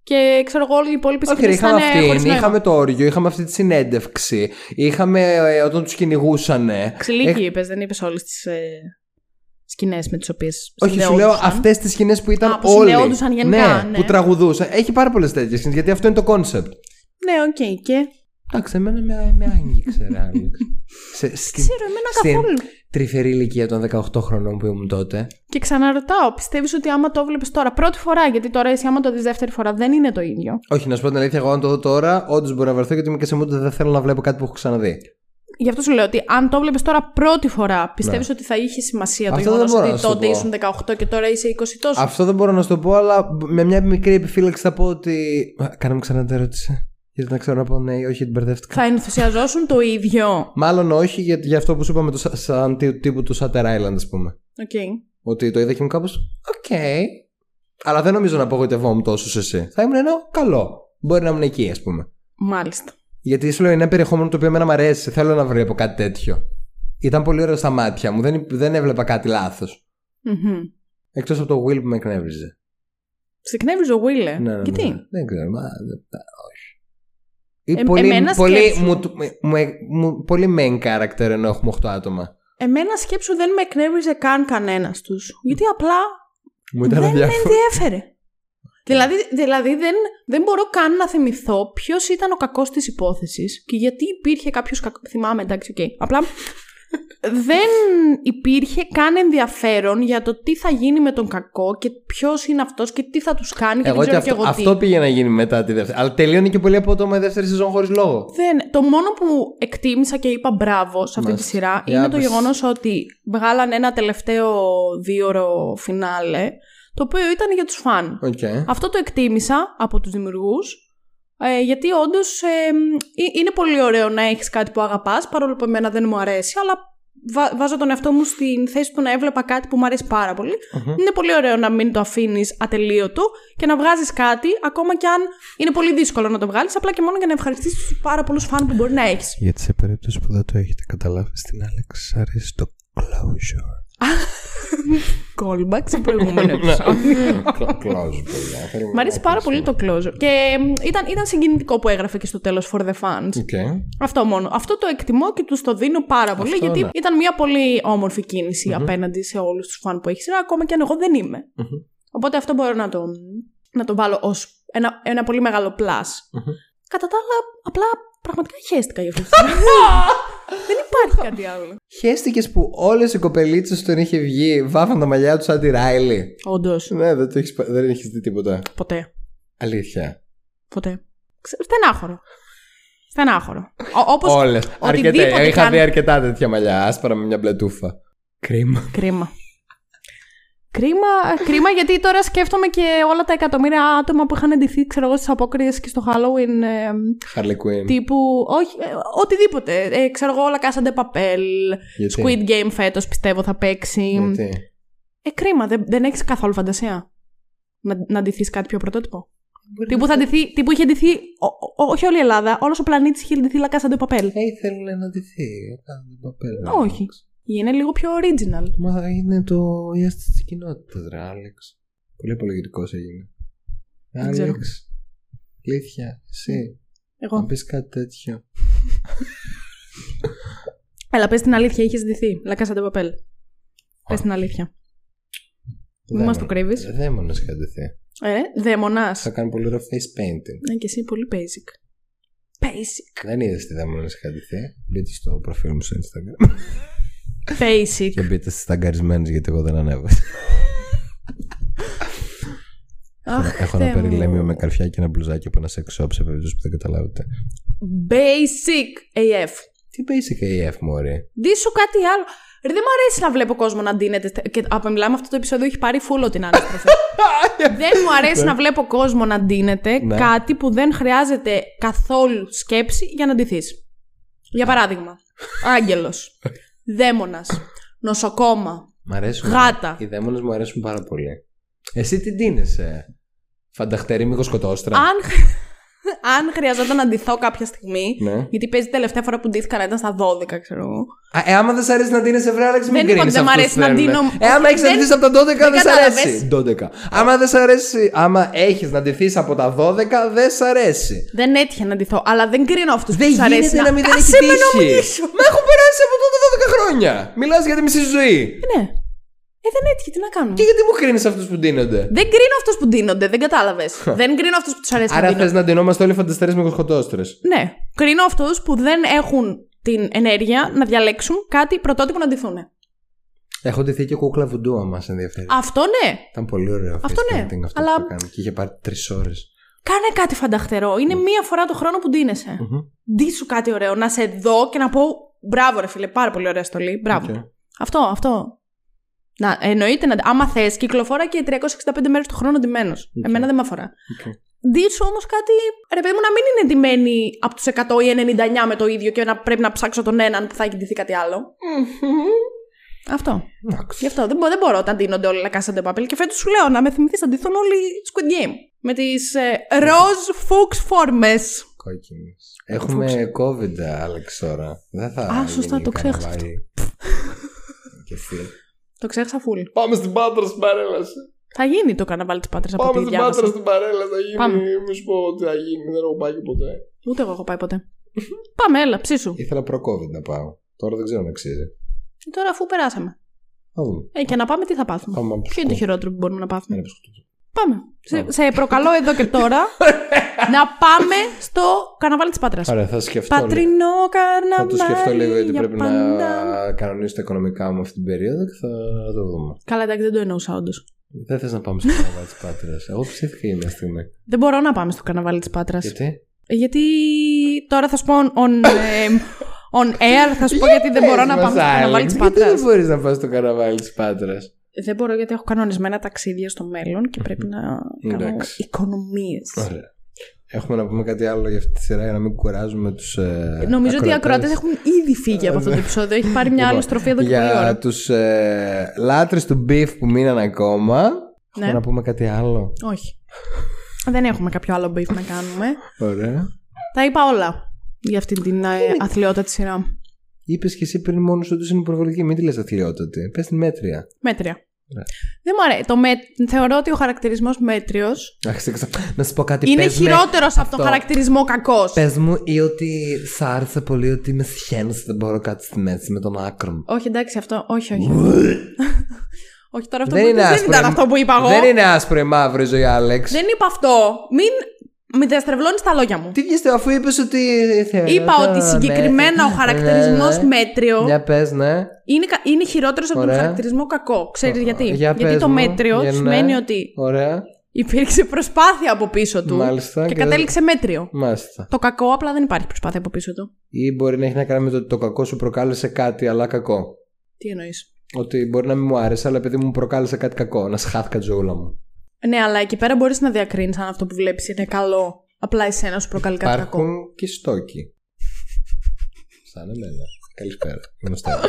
και ξέρω εγώ όλοι οι υπόλοιποι Όχι, ρε, σκηνές είχαμε ήταν χωρίς αυτήν, νόημα. είχαμε το όριο, είχαμε αυτή τη συνέντευξη, είχαμε ε, όταν τους κυνηγούσαν. Ξυλίκι είπες, δεν είπες όλες τις ε, σκηνές με τις οποίες. Όχι, σου λέω αυτές τις σκηνές που ήταν Α, που όλοι. συνδεόντουσαν γενικά, ναι. που τραγουδούσαν. Έχει πάρα πολλές τέτοιες σκηνές, γιατί αυτό είναι το concept. Ναι, οκ. Και; Εντάξει, εμένα με, με άγγιξε, ρε Άλεξ. Σε- στην- Ξέρω, εμένα στην καθόλου. τρυφερή ηλικία των 18 χρονών που ήμουν τότε. Και ξαναρωτάω, πιστεύεις ότι άμα το βλέπεις τώρα πρώτη φορά, γιατί τώρα εσύ άμα το δεις δεύτερη φορά δεν είναι το ίδιο; Όχι, να σου πω την αλήθεια, εγώ αν το δω τώρα, όντως μπορεί να βαρεθώ γιατί είμαι και σε mood ότι δεν θέλω να βλέπω κάτι που έχω ξαναδεί. Γι' αυτό σου λέω ότι αν το βλέπεις τώρα πρώτη φορά, πιστεύεις ότι θα είχε σημασία το Ναι. Αυτό δεν γεγονός μπορώ να ότι σου το τότε πω. ήσουν 18 και τώρα είσαι 20 τόσο; Αυτό δεν μπορώ να σου το πω, αλλά με μια μικρή επιφύλαξη θα πω ότι. Α, Κάναμε ξανά την ερώτηση. Γιατί να ξέρω να πω ναι ή όχι, την μπερδεύτηκα. Θα ενθουσιαζόσουν το ίδιο. Μάλλον όχι για, για αυτό που σου είπαμε το, σα- σαν τύ- τύπου του Shutter Island, ας πούμε. Οκ. Ότι το είδα και μου κάπως. Οκ. Αλλά δεν νομίζω να απογοητευόμουν τόσο σε εσύ. Θα ήμουν ενώ καλό. Μπορεί να ήμουν εκεί, ας πούμε. Μάλιστα. Γιατί σου λέω είναι ένα περιεχόμενο το οποίο εμένα μου αρέσει. Θέλω να βλέπω κάτι τέτοιο. Ήταν πολύ ωραίο στα μάτια μου. Δεν, δεν έβλεπα κάτι λάθος. Μμμ. Εκτός από το Will που με εκνεύριζε. Σε εκνεύριζε ο Will, ε; Ναι, ναι, Γιατί. ναι. Δεν ξέρω. Μα, δεν- όχι. Ή Ε, πολύ, εμένα πολύ, σκέψου. μου, μου, μου- πολύ main character ενώ έχουμε 8 άτομα. Εμένα σκέψου δεν με εκνεύριζε καν κανένας τους. Γιατί απλά Μου ήταν δεν με αδιάφορο. ενδιέφερε. Δηλαδή, δηλαδή δεν, δεν μπορώ καν να θυμηθώ ποιος ήταν ο κακός της υπόθεσης και γιατί υπήρχε κάποιος κακός. Θυμάμαι, εντάξει, οκ. Απλά δεν υπήρχε καν ενδιαφέρον για το τι θα γίνει με τον κακό και ποιος είναι αυτός και τι θα τους κάνει και Εγώ δεν και ξέρω αυτό, και εγώ τι. αυτό πήγε να γίνει μετά τη δεύτερη. Αλλά τελείωνε και πολύ απότομα η δεύτερη σεζόν χωρίς λόγο. Δεν, το μόνο που εκτίμησα και είπα μπράβο σε αυτή τη Μάλιστα. σειρά Για είναι το πες. γεγονός ότι βγάλαν ένα τελευταίο δίωρο φινάλε το οποίο ήταν για τους φαν. Okay. Αυτό το εκτίμησα από τους δημιουργούς ε, γιατί όντως ε, ε, είναι πολύ ωραίο να έχεις κάτι που αγαπάς παρόλο που εμένα δεν μου αρέσει αλλά βα- βάζω τον εαυτό μου στην θέση του να έβλεπα κάτι που μου αρέσει πάρα πολύ. Είναι πολύ ωραίο να μην το αφήνεις ατελείωτο και να βγάζεις κάτι ακόμα και αν είναι πολύ δύσκολο να το βγάλεις απλά και μόνο για να ευχαριστήσεις τους πάρα πολλούς φαν που μπορεί να έχεις. Γιατί σε περίπτωση που δεν το έχετε καταλάβει στην Άλεξ, αρέσει το closure. Callback σε προηγούμενο επεισόδιο. closure, Μ' αρέσει πάρα πολύ το closure. Και μ, ήταν, ήταν συγκινητικό που έγραφε και στο τέλος for the fans. Okay. Αυτό μόνο. Αυτό το εκτιμώ και του το δίνω πάρα πολύ, Αυτό, γιατί ναι. ήταν μια πολύ όμορφη κίνηση απέναντι σε όλους τους φαν που έχει σειρά, ακόμα και αν εγώ δεν είμαι. Οπότε αυτό μπορώ να το, να το βάλω ως ένα, ένα πολύ μεγάλο plus. Κατά τα άλλα, απλά πραγματικά χαίστηκα για αυτό. δεν υπάρχει κάτι άλλο. Χαίστηκες που όλες οι κοπελίτσες τον είχε βγει, βάφαν τα μαλλιά τους σαν τη Ράιλι; Όντως. Ναι, δεν, το έχεις, πα- δεν έχεις δει τίποτα. Ποτέ. Αλήθεια. Ποτέ. Ξε- Στενάχωρο. Στενάχωρο. Ο- Όπως Όλες. οτιδήποτε Αρκετά. Είχα καν- δει αρκετά τέτοια μαλλιά. Άσπρα με μια μπλε τούφα. Κρίμα. Κρίμα. Κρίμα, κρίμα γιατί τώρα σκέφτομαι και όλα τα εκατομμύρια άτομα που είχαν εντυθεί, ξέρω εγώ, στις απόκριες και στο Halloween ε, Harley Quinn. τύπου, όχι, ε, οτιδήποτε. Ε, ξέρω εγώ, όλα Casa de Papel, Γιατί; Squid Game φέτος πιστεύω θα παίξει. Γιατί; Ε, κρίμα, δεν, δεν έχεις καθόλου φαντασία να, να ντυθείς κάτι πιο πρωτότυπο. Τύπου, θα ντυθεί, τύπου είχε ντυθεί, ο- ο- όχι όλη η Ελλάδα, όλος ο πλανήτης είχε ντυθεί La Casa de Papel. Ε, ήθελε να ντυθεί. Έκανε την παπέλα. όχι. Είναι λίγο πιο original. Μα είναι το η αίσθηση της κοινότητας, ρε Άλεξ. Πολύ απολογητικός έγινε. Δεν ξέρω. Άλεξ. Αλήθεια, εσύ. Εγώ. Να πεις κάτι τέτοιο. Έλα, πες την αλήθεια, είχες ντυθεί. La Casa de Papel. Πες την αλήθεια. Μην μας το κρύβεις. Δαίμονε είχα ντυθεί. Ε, δαίμονας. Θα κάνει πολύ ωραίο face painting. Ναι, και εσύ πολύ basic. Basic. Δεν είδες τι δαίμονε είχα ντυθεί. Μπείτε στο προφίλ μου στο Instagram. Basic. και μπείτε στις ταγκαρισμένες γιατί εγώ δεν ανέβασα. Αχ, Έχω ένα Θεέ μου. περιλέμιο με καρφιά και ένα μπλουζάκι από ένα sex shop σε περίπτωση που δεν καταλάβετε. Basic AF. Τι basic AF, μωρή; Ντύσου κάτι άλλο. Ρε, δεν μου αρέσει να βλέπω κόσμο να ντύνεται. στε- Και από μιλάμε αυτό το επεισόδιο έχει πάρει φούλο την ανάστροφη. δεν μου αρέσει να βλέπω κόσμο να ντύνεται Ναι. κάτι που δεν χρειάζεται καθόλου σκέψη για να ντυθείς. Για παράδειγμα, άγγελος, δαίμονας, νοσοκόμα, Μ' αρέσουν. Γάτα. Οι δαίμονες μου αρέσουν πάρα πολύ. Εσύ τι ντύνεσαι. Φανταχτερή μήκο σκοτώστρα. αν, αν χρειαζόταν να ντυθώ κάποια στιγμή. Ναι. Γιατί παίζει τελευταία φορά που ντύθηκα να ήταν στα 12, ξέρω εγώ. Α, ε, άμα δεν σ' αρέσει να ντύνεσαι, βρε Άλεξ, μην Δεν είπα ότι κρίνεις δεν μ' αυτούς αρέσει που να θέλουνε. ντύνω- Ε, άμα έχεις να Δεν- ντυθείς από τα 12, δεν σ' κατάλαβες. αρέσει. 12. Άμα δεν σ' αρέσει, άμα έχεις να ντυθείς από τα 12, δεν σ' αρέσει. Δεν έτυχε να ντυθώ, αλλά δεν κρίνω αυτούς που Δεν τους αρέσει γίνεται να μην δεν Κάσε έχει με να τύχει. μιλήσω. Μα έχω περάσει από τότε 12 χρόνια. Μιλάς για τη μισή ζωή. Ναι. Ε, δεν έτυχε, τι να κάνουμε; Και γιατί μου κρίνεις αυτούς που ντύνονται; Δεν κρίνω αυτούς που ντύνονται, δεν κατάλαβες. δεν κρίνω αυτούς που τους αρέσει να Άρα ντύνονται. θες να ντυνόμαστε όλοι φανταστέρες με κοσκοτόστρε. Ναι. Κρίνω αυτούς που δεν έχουν την ενέργεια να διαλέξουν κάτι πρωτότυπο να ντυθούν. Έχω ντυθεί και κούκλα βουντού, αν μα ενδιαφέρει. Αυτό ναι. Ήταν πολύ ωραίο Αυτό face ναι, painting αυτό αλλά- που έκανε. Και είχε πάρει τρεις ώρες. Κάνε κάτι φανταχτερό. Είναι μία φορά το χρόνο που ντύνεσαι. Ντύσου κάτι ωραίο. Να σε δω και να πω μπράβο, ρε φίλε, πάρα πολύ ωραία στολή. Μπράβο. Αυτό, αυτό. Να, εννοείται να. Άμα θες, κυκλοφορά και 365 μέρες το χρόνο ντυμένος. Εμένα δεν με αφορά. Ντύσου όμως κάτι. Ρε παιδί μου, να μην είναι ντυμένη από τους 100 ή 99 με το ίδιο και να πρέπει να ψάξω τον έναν που θα έχει ντυθεί κάτι άλλο. Αυτό. Γι' αυτό δεν, μπο- δεν μπορώ όταν ντύνονται όλοι la Casa de Papel και φέτος σου λέω να με θυμηθείς να ντυθούν όλοι Squid Game. Με τις ε, ροζ φούξ φόρμε. Κόκκινη. Έχουμε COVID, Άλεξ, τώρα. Δεν θα. Α, σωστά, γίνει το ξέχασα καρναβάλι. και εσύ. Το ξέχασα φουλ; Πάμε στην Πάτρα στην παρέλαση. Θα γίνει το καναβάλι της Πάτρα από Πάμε ό,τι στην Πάτρα διάβασα. στην παρέλαση. Θα γίνει. Πάμε. Μη σου πω ότι θα γίνει. Δεν έχω πάει και ποτέ. Ούτε εγώ έχω πάει ποτέ. Πάμε, έλα, ψήσου. Ήθελα προ-COVID να πάω. Τώρα δεν ξέρω αν αξίζει. Και τώρα αφού περάσαμε. Θα δούμε. Ε, και να πάμε, τι θα πάθουμε; Πάμε από Ποιο είναι το χειρότερο που μπορούμε να πάθουμε; Ένα μπισκούτο. Πάμε. Σε, σε προκαλώ εδώ και τώρα να πάμε στο καρναβάλι της Πάτρας. Άρα θα σκεφτώ. λίγο. Πατρινό Θα καρναβάλι. το σκεφτώ λίγο γιατί για πρέπει πάντα. να κανονίσω τα οικονομικά μου αυτή την περίοδο και θα το δούμε. Καλά, εντάξει, δεν το εννοούσα όντως. Δεν θες να πάμε στο καρναβάλι της Πάτρας. Εγώ ψήθηκα για μια στιγμή. Δεν μπορώ να πάμε στο καρναβάλι της Πάτρας. Γιατί; Γιατί τώρα θα σου πω on, ε, on air, θα σου πω γιατί δεν μπορώ να Πες πάμε μας, στο καρναβάλι Άλεξ, της Γιατί Πάτρας. δεν μπορείς να πας στο καρναβάλι της Πάτρας; Δεν μπορώ γιατί έχω κανονισμένα ταξίδια στο μέλλον και πρέπει να κάνω Εντάξει. οικονομίες. Ωραία. Έχουμε να πούμε κάτι άλλο για αυτή τη σειρά για να μην κουράζουμε τους. Ε, Νομίζω ότι οι ακροατές ακροατές. έχουν ήδη φύγει από αυτό το επεισόδιο. Έχει πάρει μια άλλη Λοιπόν, στροφή εδώ και πολλή Για ώρα. τους ε, λάτρες του beef που μείναν ακόμα. Ναι. Έχουμε να πούμε κάτι άλλο. Όχι. Δεν έχουμε κάποιο άλλο beef να κάνουμε. Ωραία. Τα είπα όλα για αυτή την ε, αθλειότητα τη σειρά. Είπες και εσύ πριν μόνος ότι είναι υπερβολική. Μην τη λες αθλειότατη. Πες την μέτρια. Μέτρια. Ναι. Δεν μου αρέσει. Το με... Θεωρώ ότι ο χαρακτηρισμός μέτριος Αχ, ξέχασα. Να σου πω κάτι. είναι πες με- χειρότερος από τον αυτό. χαρακτηρισμό κακός. Πες μου ή ότι σ' άρεσε πολύ ότι είμαι σχένος δεν μπορώ κάτι στη μέση με τον άκρον. Όχι, εντάξει, αυτό. Όχι, όχι. όχι, τώρα αυτό Δεν που είναι είπες δεν άσπρο. ήταν αυτό που είπα εγώ. Δεν είναι άσπρο ή μαύρο η ζωή, Άλεξ. Δεν είπα αυτό. Μην, μην διαστρεβλώνεις τα λόγια μου. Τι βγήκε αφού είπες ότι. θεωρώ Είπα το- ότι ναι. συγκεκριμένα ο χαρακτηρισμό Ναι, ναι. μέτριο Για πες, ναι. είναι, κα- είναι χειρότερος από τον Ωραία. χαρακτηρισμό κακό. Ξέρεις γιατί; Για γιατί πες το μου, μέτριο για ναι. σημαίνει ότι Ωραία. υπήρξε προσπάθεια από πίσω του Μάλιστα, και και κατέληξε μέτριο. Μάλιστα. Το κακό απλά δεν υπάρχει προσπάθεια από πίσω του. Ή μπορεί να έχει να κάνει με το ότι το κακό σου προκάλεσε κάτι, αλλά κακό. Τι εννοείς; Ότι μπορεί να μην μου άρεσε, αλλά επειδή μου προκάλεσε κάτι κακό. Να σχάθηκα τη ζωούλα μου. Ναι, αλλά εκεί πέρα μπορείς να διακρίνεις αν αυτό που βλέπεις είναι καλό. Απλά εσένα σου προκαλεί κάτι κακό. Υπάρχουν και στόκοι. Σαν εμένα. Καλησπέρα. Είμαι ο Στέλιος.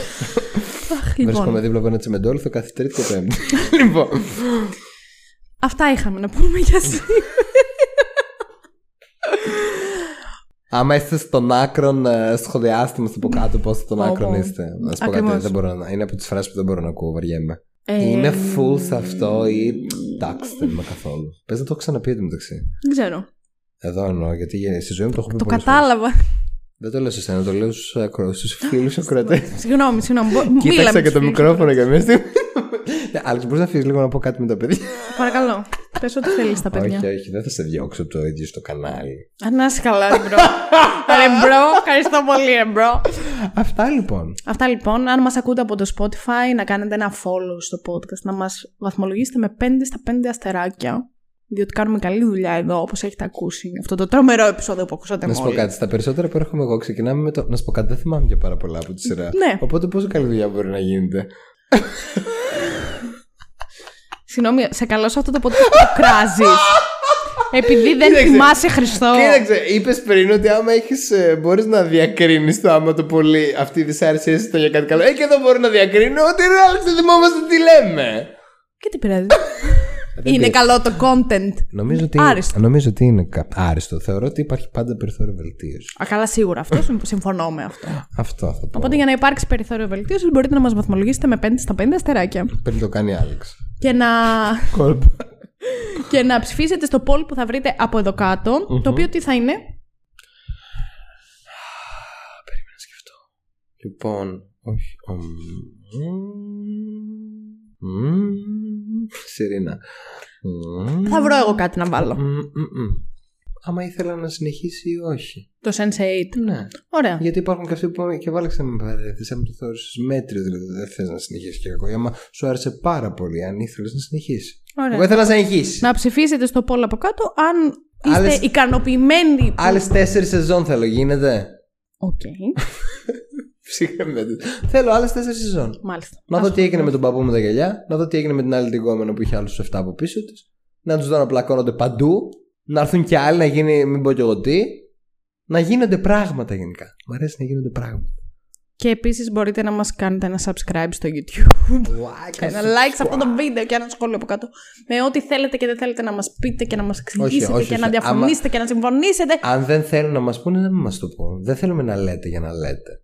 Αχ, Βρίσκομαι λοιπόν. δίπλα από ένα τσιμεντόλιθο κάθε Τρίτη και Πέμπτη. λοιπόν. Αυτά είχαμε να πούμε για σήμερα. Άμα είστε στον άκρον, ε, σχολιάστε μα από κάτω πώ στον Πω, άκρον πω. είστε. Να σου πω κάτι, Ακριβώς. δεν μπορώ να. Είναι από τις φράσεις που δεν μπορώ να ακούω, βαριέμαι. Ε, Είναι full σε αυτό ή. Εντάξει, δεν είμαι καθόλου. Πες να το έχω ξαναπεί εδώ μεταξύ. Δεν ξέρω. Εδώ εννοώ, γιατί στη ζωή μου το έχω πει Το πολλές φορές. κατάλαβα. Δεν το λέω σε σένα, το λέω στους ακρο... φίλους ακροατές. Συγγνώμη, συγγνώμη. Μπο- μίλα Κοίταξα με και τους το φίλους. μικρόφωνο για μια στιγμή. Ναι, Άλεξ, μπορείς να φύγεις λίγο να πω κάτι με τα παιδιά. Παρακαλώ. Πες ό,τι θέλεις στα παιδιά. όχι, όχι, δεν θα σε διώξω από το ίδιο στο κανάλι. Α, Να είσαι καλά, ρε bro. ρε bro, ευχαριστώ πολύ, ρε bro. Αυτά λοιπόν. Αυτά λοιπόν. Αν μας ακούτε από το Spotify, να κάνετε ένα follow στο podcast, να μας βαθμολογήσετε με 5 στα 5 αστεράκια. Διότι κάνουμε καλή δουλειά εδώ, όπως έχετε ακούσει. Αυτό το τρομερό επεισόδιο που ακούσατε Να σου πω μόλις. κάτι. Στα περισσότερα που έρχομαι εγώ ξεκινάμε με το. Να σου πω κάτι, δεν θυμάμαι και πάρα πολλά από τη σειρά. Ναι. Οπότε πόσο καλή δουλειά μπορεί να γίνεται. Συγγνώμη, σε καλώ σε αυτό το podcast που το κράζεις. Επειδή δεν Κοίταξε. θυμάσαι Χριστό. Κοίταξε, είπες πριν ότι άμα έχεις. Μπορείς να διακρίνεις το άμα το πολύ αυτή η δυσάρεσία ήταν για κάτι καλό. Ε, και εδώ μπορώ να διακρίνω ότι ρε, Άλεξ, δεν θυμόμαστε τι λέμε. Και τι πειράζει. Είναι καλό το content. Νομίζω ότι, Άριστο. νομίζω ότι είναι κα- άριστο. Θεωρώ ότι υπάρχει πάντα περιθώριο βελτίωσης. Α, καλά, σίγουρα αυτό. συμ- Συμφωνώ με αυτό. Αυτό θα πω. Οπότε για να υπάρξει περιθώριο βελτίωσης, μπορείτε να μας βαθμολογήσετε με 5 στα 5 αστεράκια. Πριν το κάνει Άλεξ. Και να, Κόλπα. και να ψηφίσετε στο poll που θα βρείτε από εδώ κάτω, Το οποίο τι θα είναι; Περίμενα να σκεφτώ. Λοιπόν, όχι. Ομ, μ, Μμμ, Σιρήνα. Μμμ, Θα βρω εγώ κάτι να βάλω. μμ, μμ, μμ. Άμα ήθελα να συνεχίσει ή όχι. Το Sense8. Ναι. Ωραία. Γιατί υπάρχουν και αυτοί που είπαμε και βάλεξε με παρέθεση. Αν το θεώρησε μέτριο, δηλαδή δεν θες να συνεχίσεις και εγώ. Άμα σου άρεσε πάρα πολύ, αν ήθελες να συνεχίσεις. Ωραία. Εγώ ήθελα να συνεχίσεις. Να ψηφίσετε στο poll από κάτω αν είστε Άλλες- ικανοποιημένοι. που- Άλλες τέσσερις σεζόν θέλω, γίνεται. Οκ. Ψηχαμένοι. Θέλω άλλες τέσσερις σεζόν. Μάλιστα. Να δω τι έγινε με τον παππού με τα γυαλιά, να δω τι έγινε με την άλλη την κόμενα που είχε άλλους 7 από πίσω της, να τους δω να πλακώνονται παντού, να έρθουν κι άλλοι να γίνει, μην πω κι εγώ τι. Να γίνονται πράγματα γενικά. Μ' αρέσει να γίνονται πράγματα. Και επίσης μπορείτε να μας κάνετε ένα subscribe στο YouTube. ένα like σε αυτό το βίντεο και ένα σχόλιο από κάτω. Με ό,τι θέλετε και δεν θέλετε να μας πείτε και να μας εξηγήσετε όχι, και όχι. να διαφωνήσετε και να συμφωνήσετε. Αν δεν θέλουν να μας πούνε, δεν μας το πούν. Δεν θέλουμε να λέτε για να λέτε.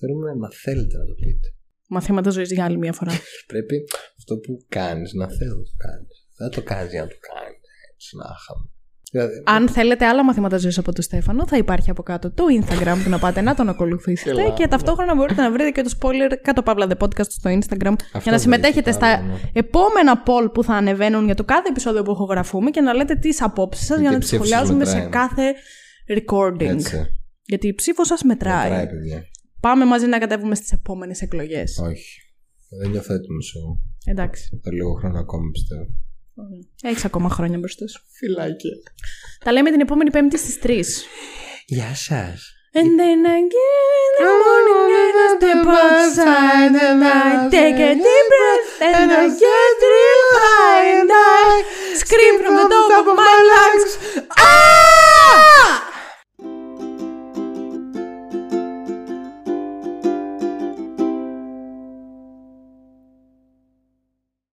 Θέλουμε να θέλετε να το πείτε. Μαθήματα ζωής για άλλη μια φορά. Πρέπει αυτό που κάνεις να θέλω να το κάνεις. Δεν το κάνεις για να το κάνεις. Έτσι να χαμε. Δηλαδή, Αν θέλετε άλλα μαθήματα ζωής από τον Στέφανο, θα υπάρχει από κάτω το Instagram που να πάτε να τον ακολουθήσετε Καλά, και ταυτόχρονα μπορείτε να βρείτε και το spoiler κάτω παύλα the podcast στο Instagram για να δεν συμμετέχετε έχει στα άλλο, ναι. επόμενα poll που θα ανεβαίνουν για το κάθε επεισόδιο που ηχογραφούμε και να λέτε τις απόψεις σας για Γιατί να η τις ψήφος σας σχολιάζουμε σε μετράει. κάθε recording. Έτσι. Γιατί η ψήφος σας μετράει. Μετράει, παιδιά. Πάμε μαζί να κατέβουμε στις επόμενες εκλογές. Όχι. Δεν νιώθω έτοιμος εγώ. Εντάξει. Θα λίγο χρόνο ακόμα πιστεύω. Έχεις ακόμα χρόνια μπροστά σου. Φυλάκια. Τα λέμε την επόμενη Πέμπτη στις 3. Γεια σας. And then again, the morning and I step outside and I take a deep breath and I get real high and I scream from the top of my lungs. Ah!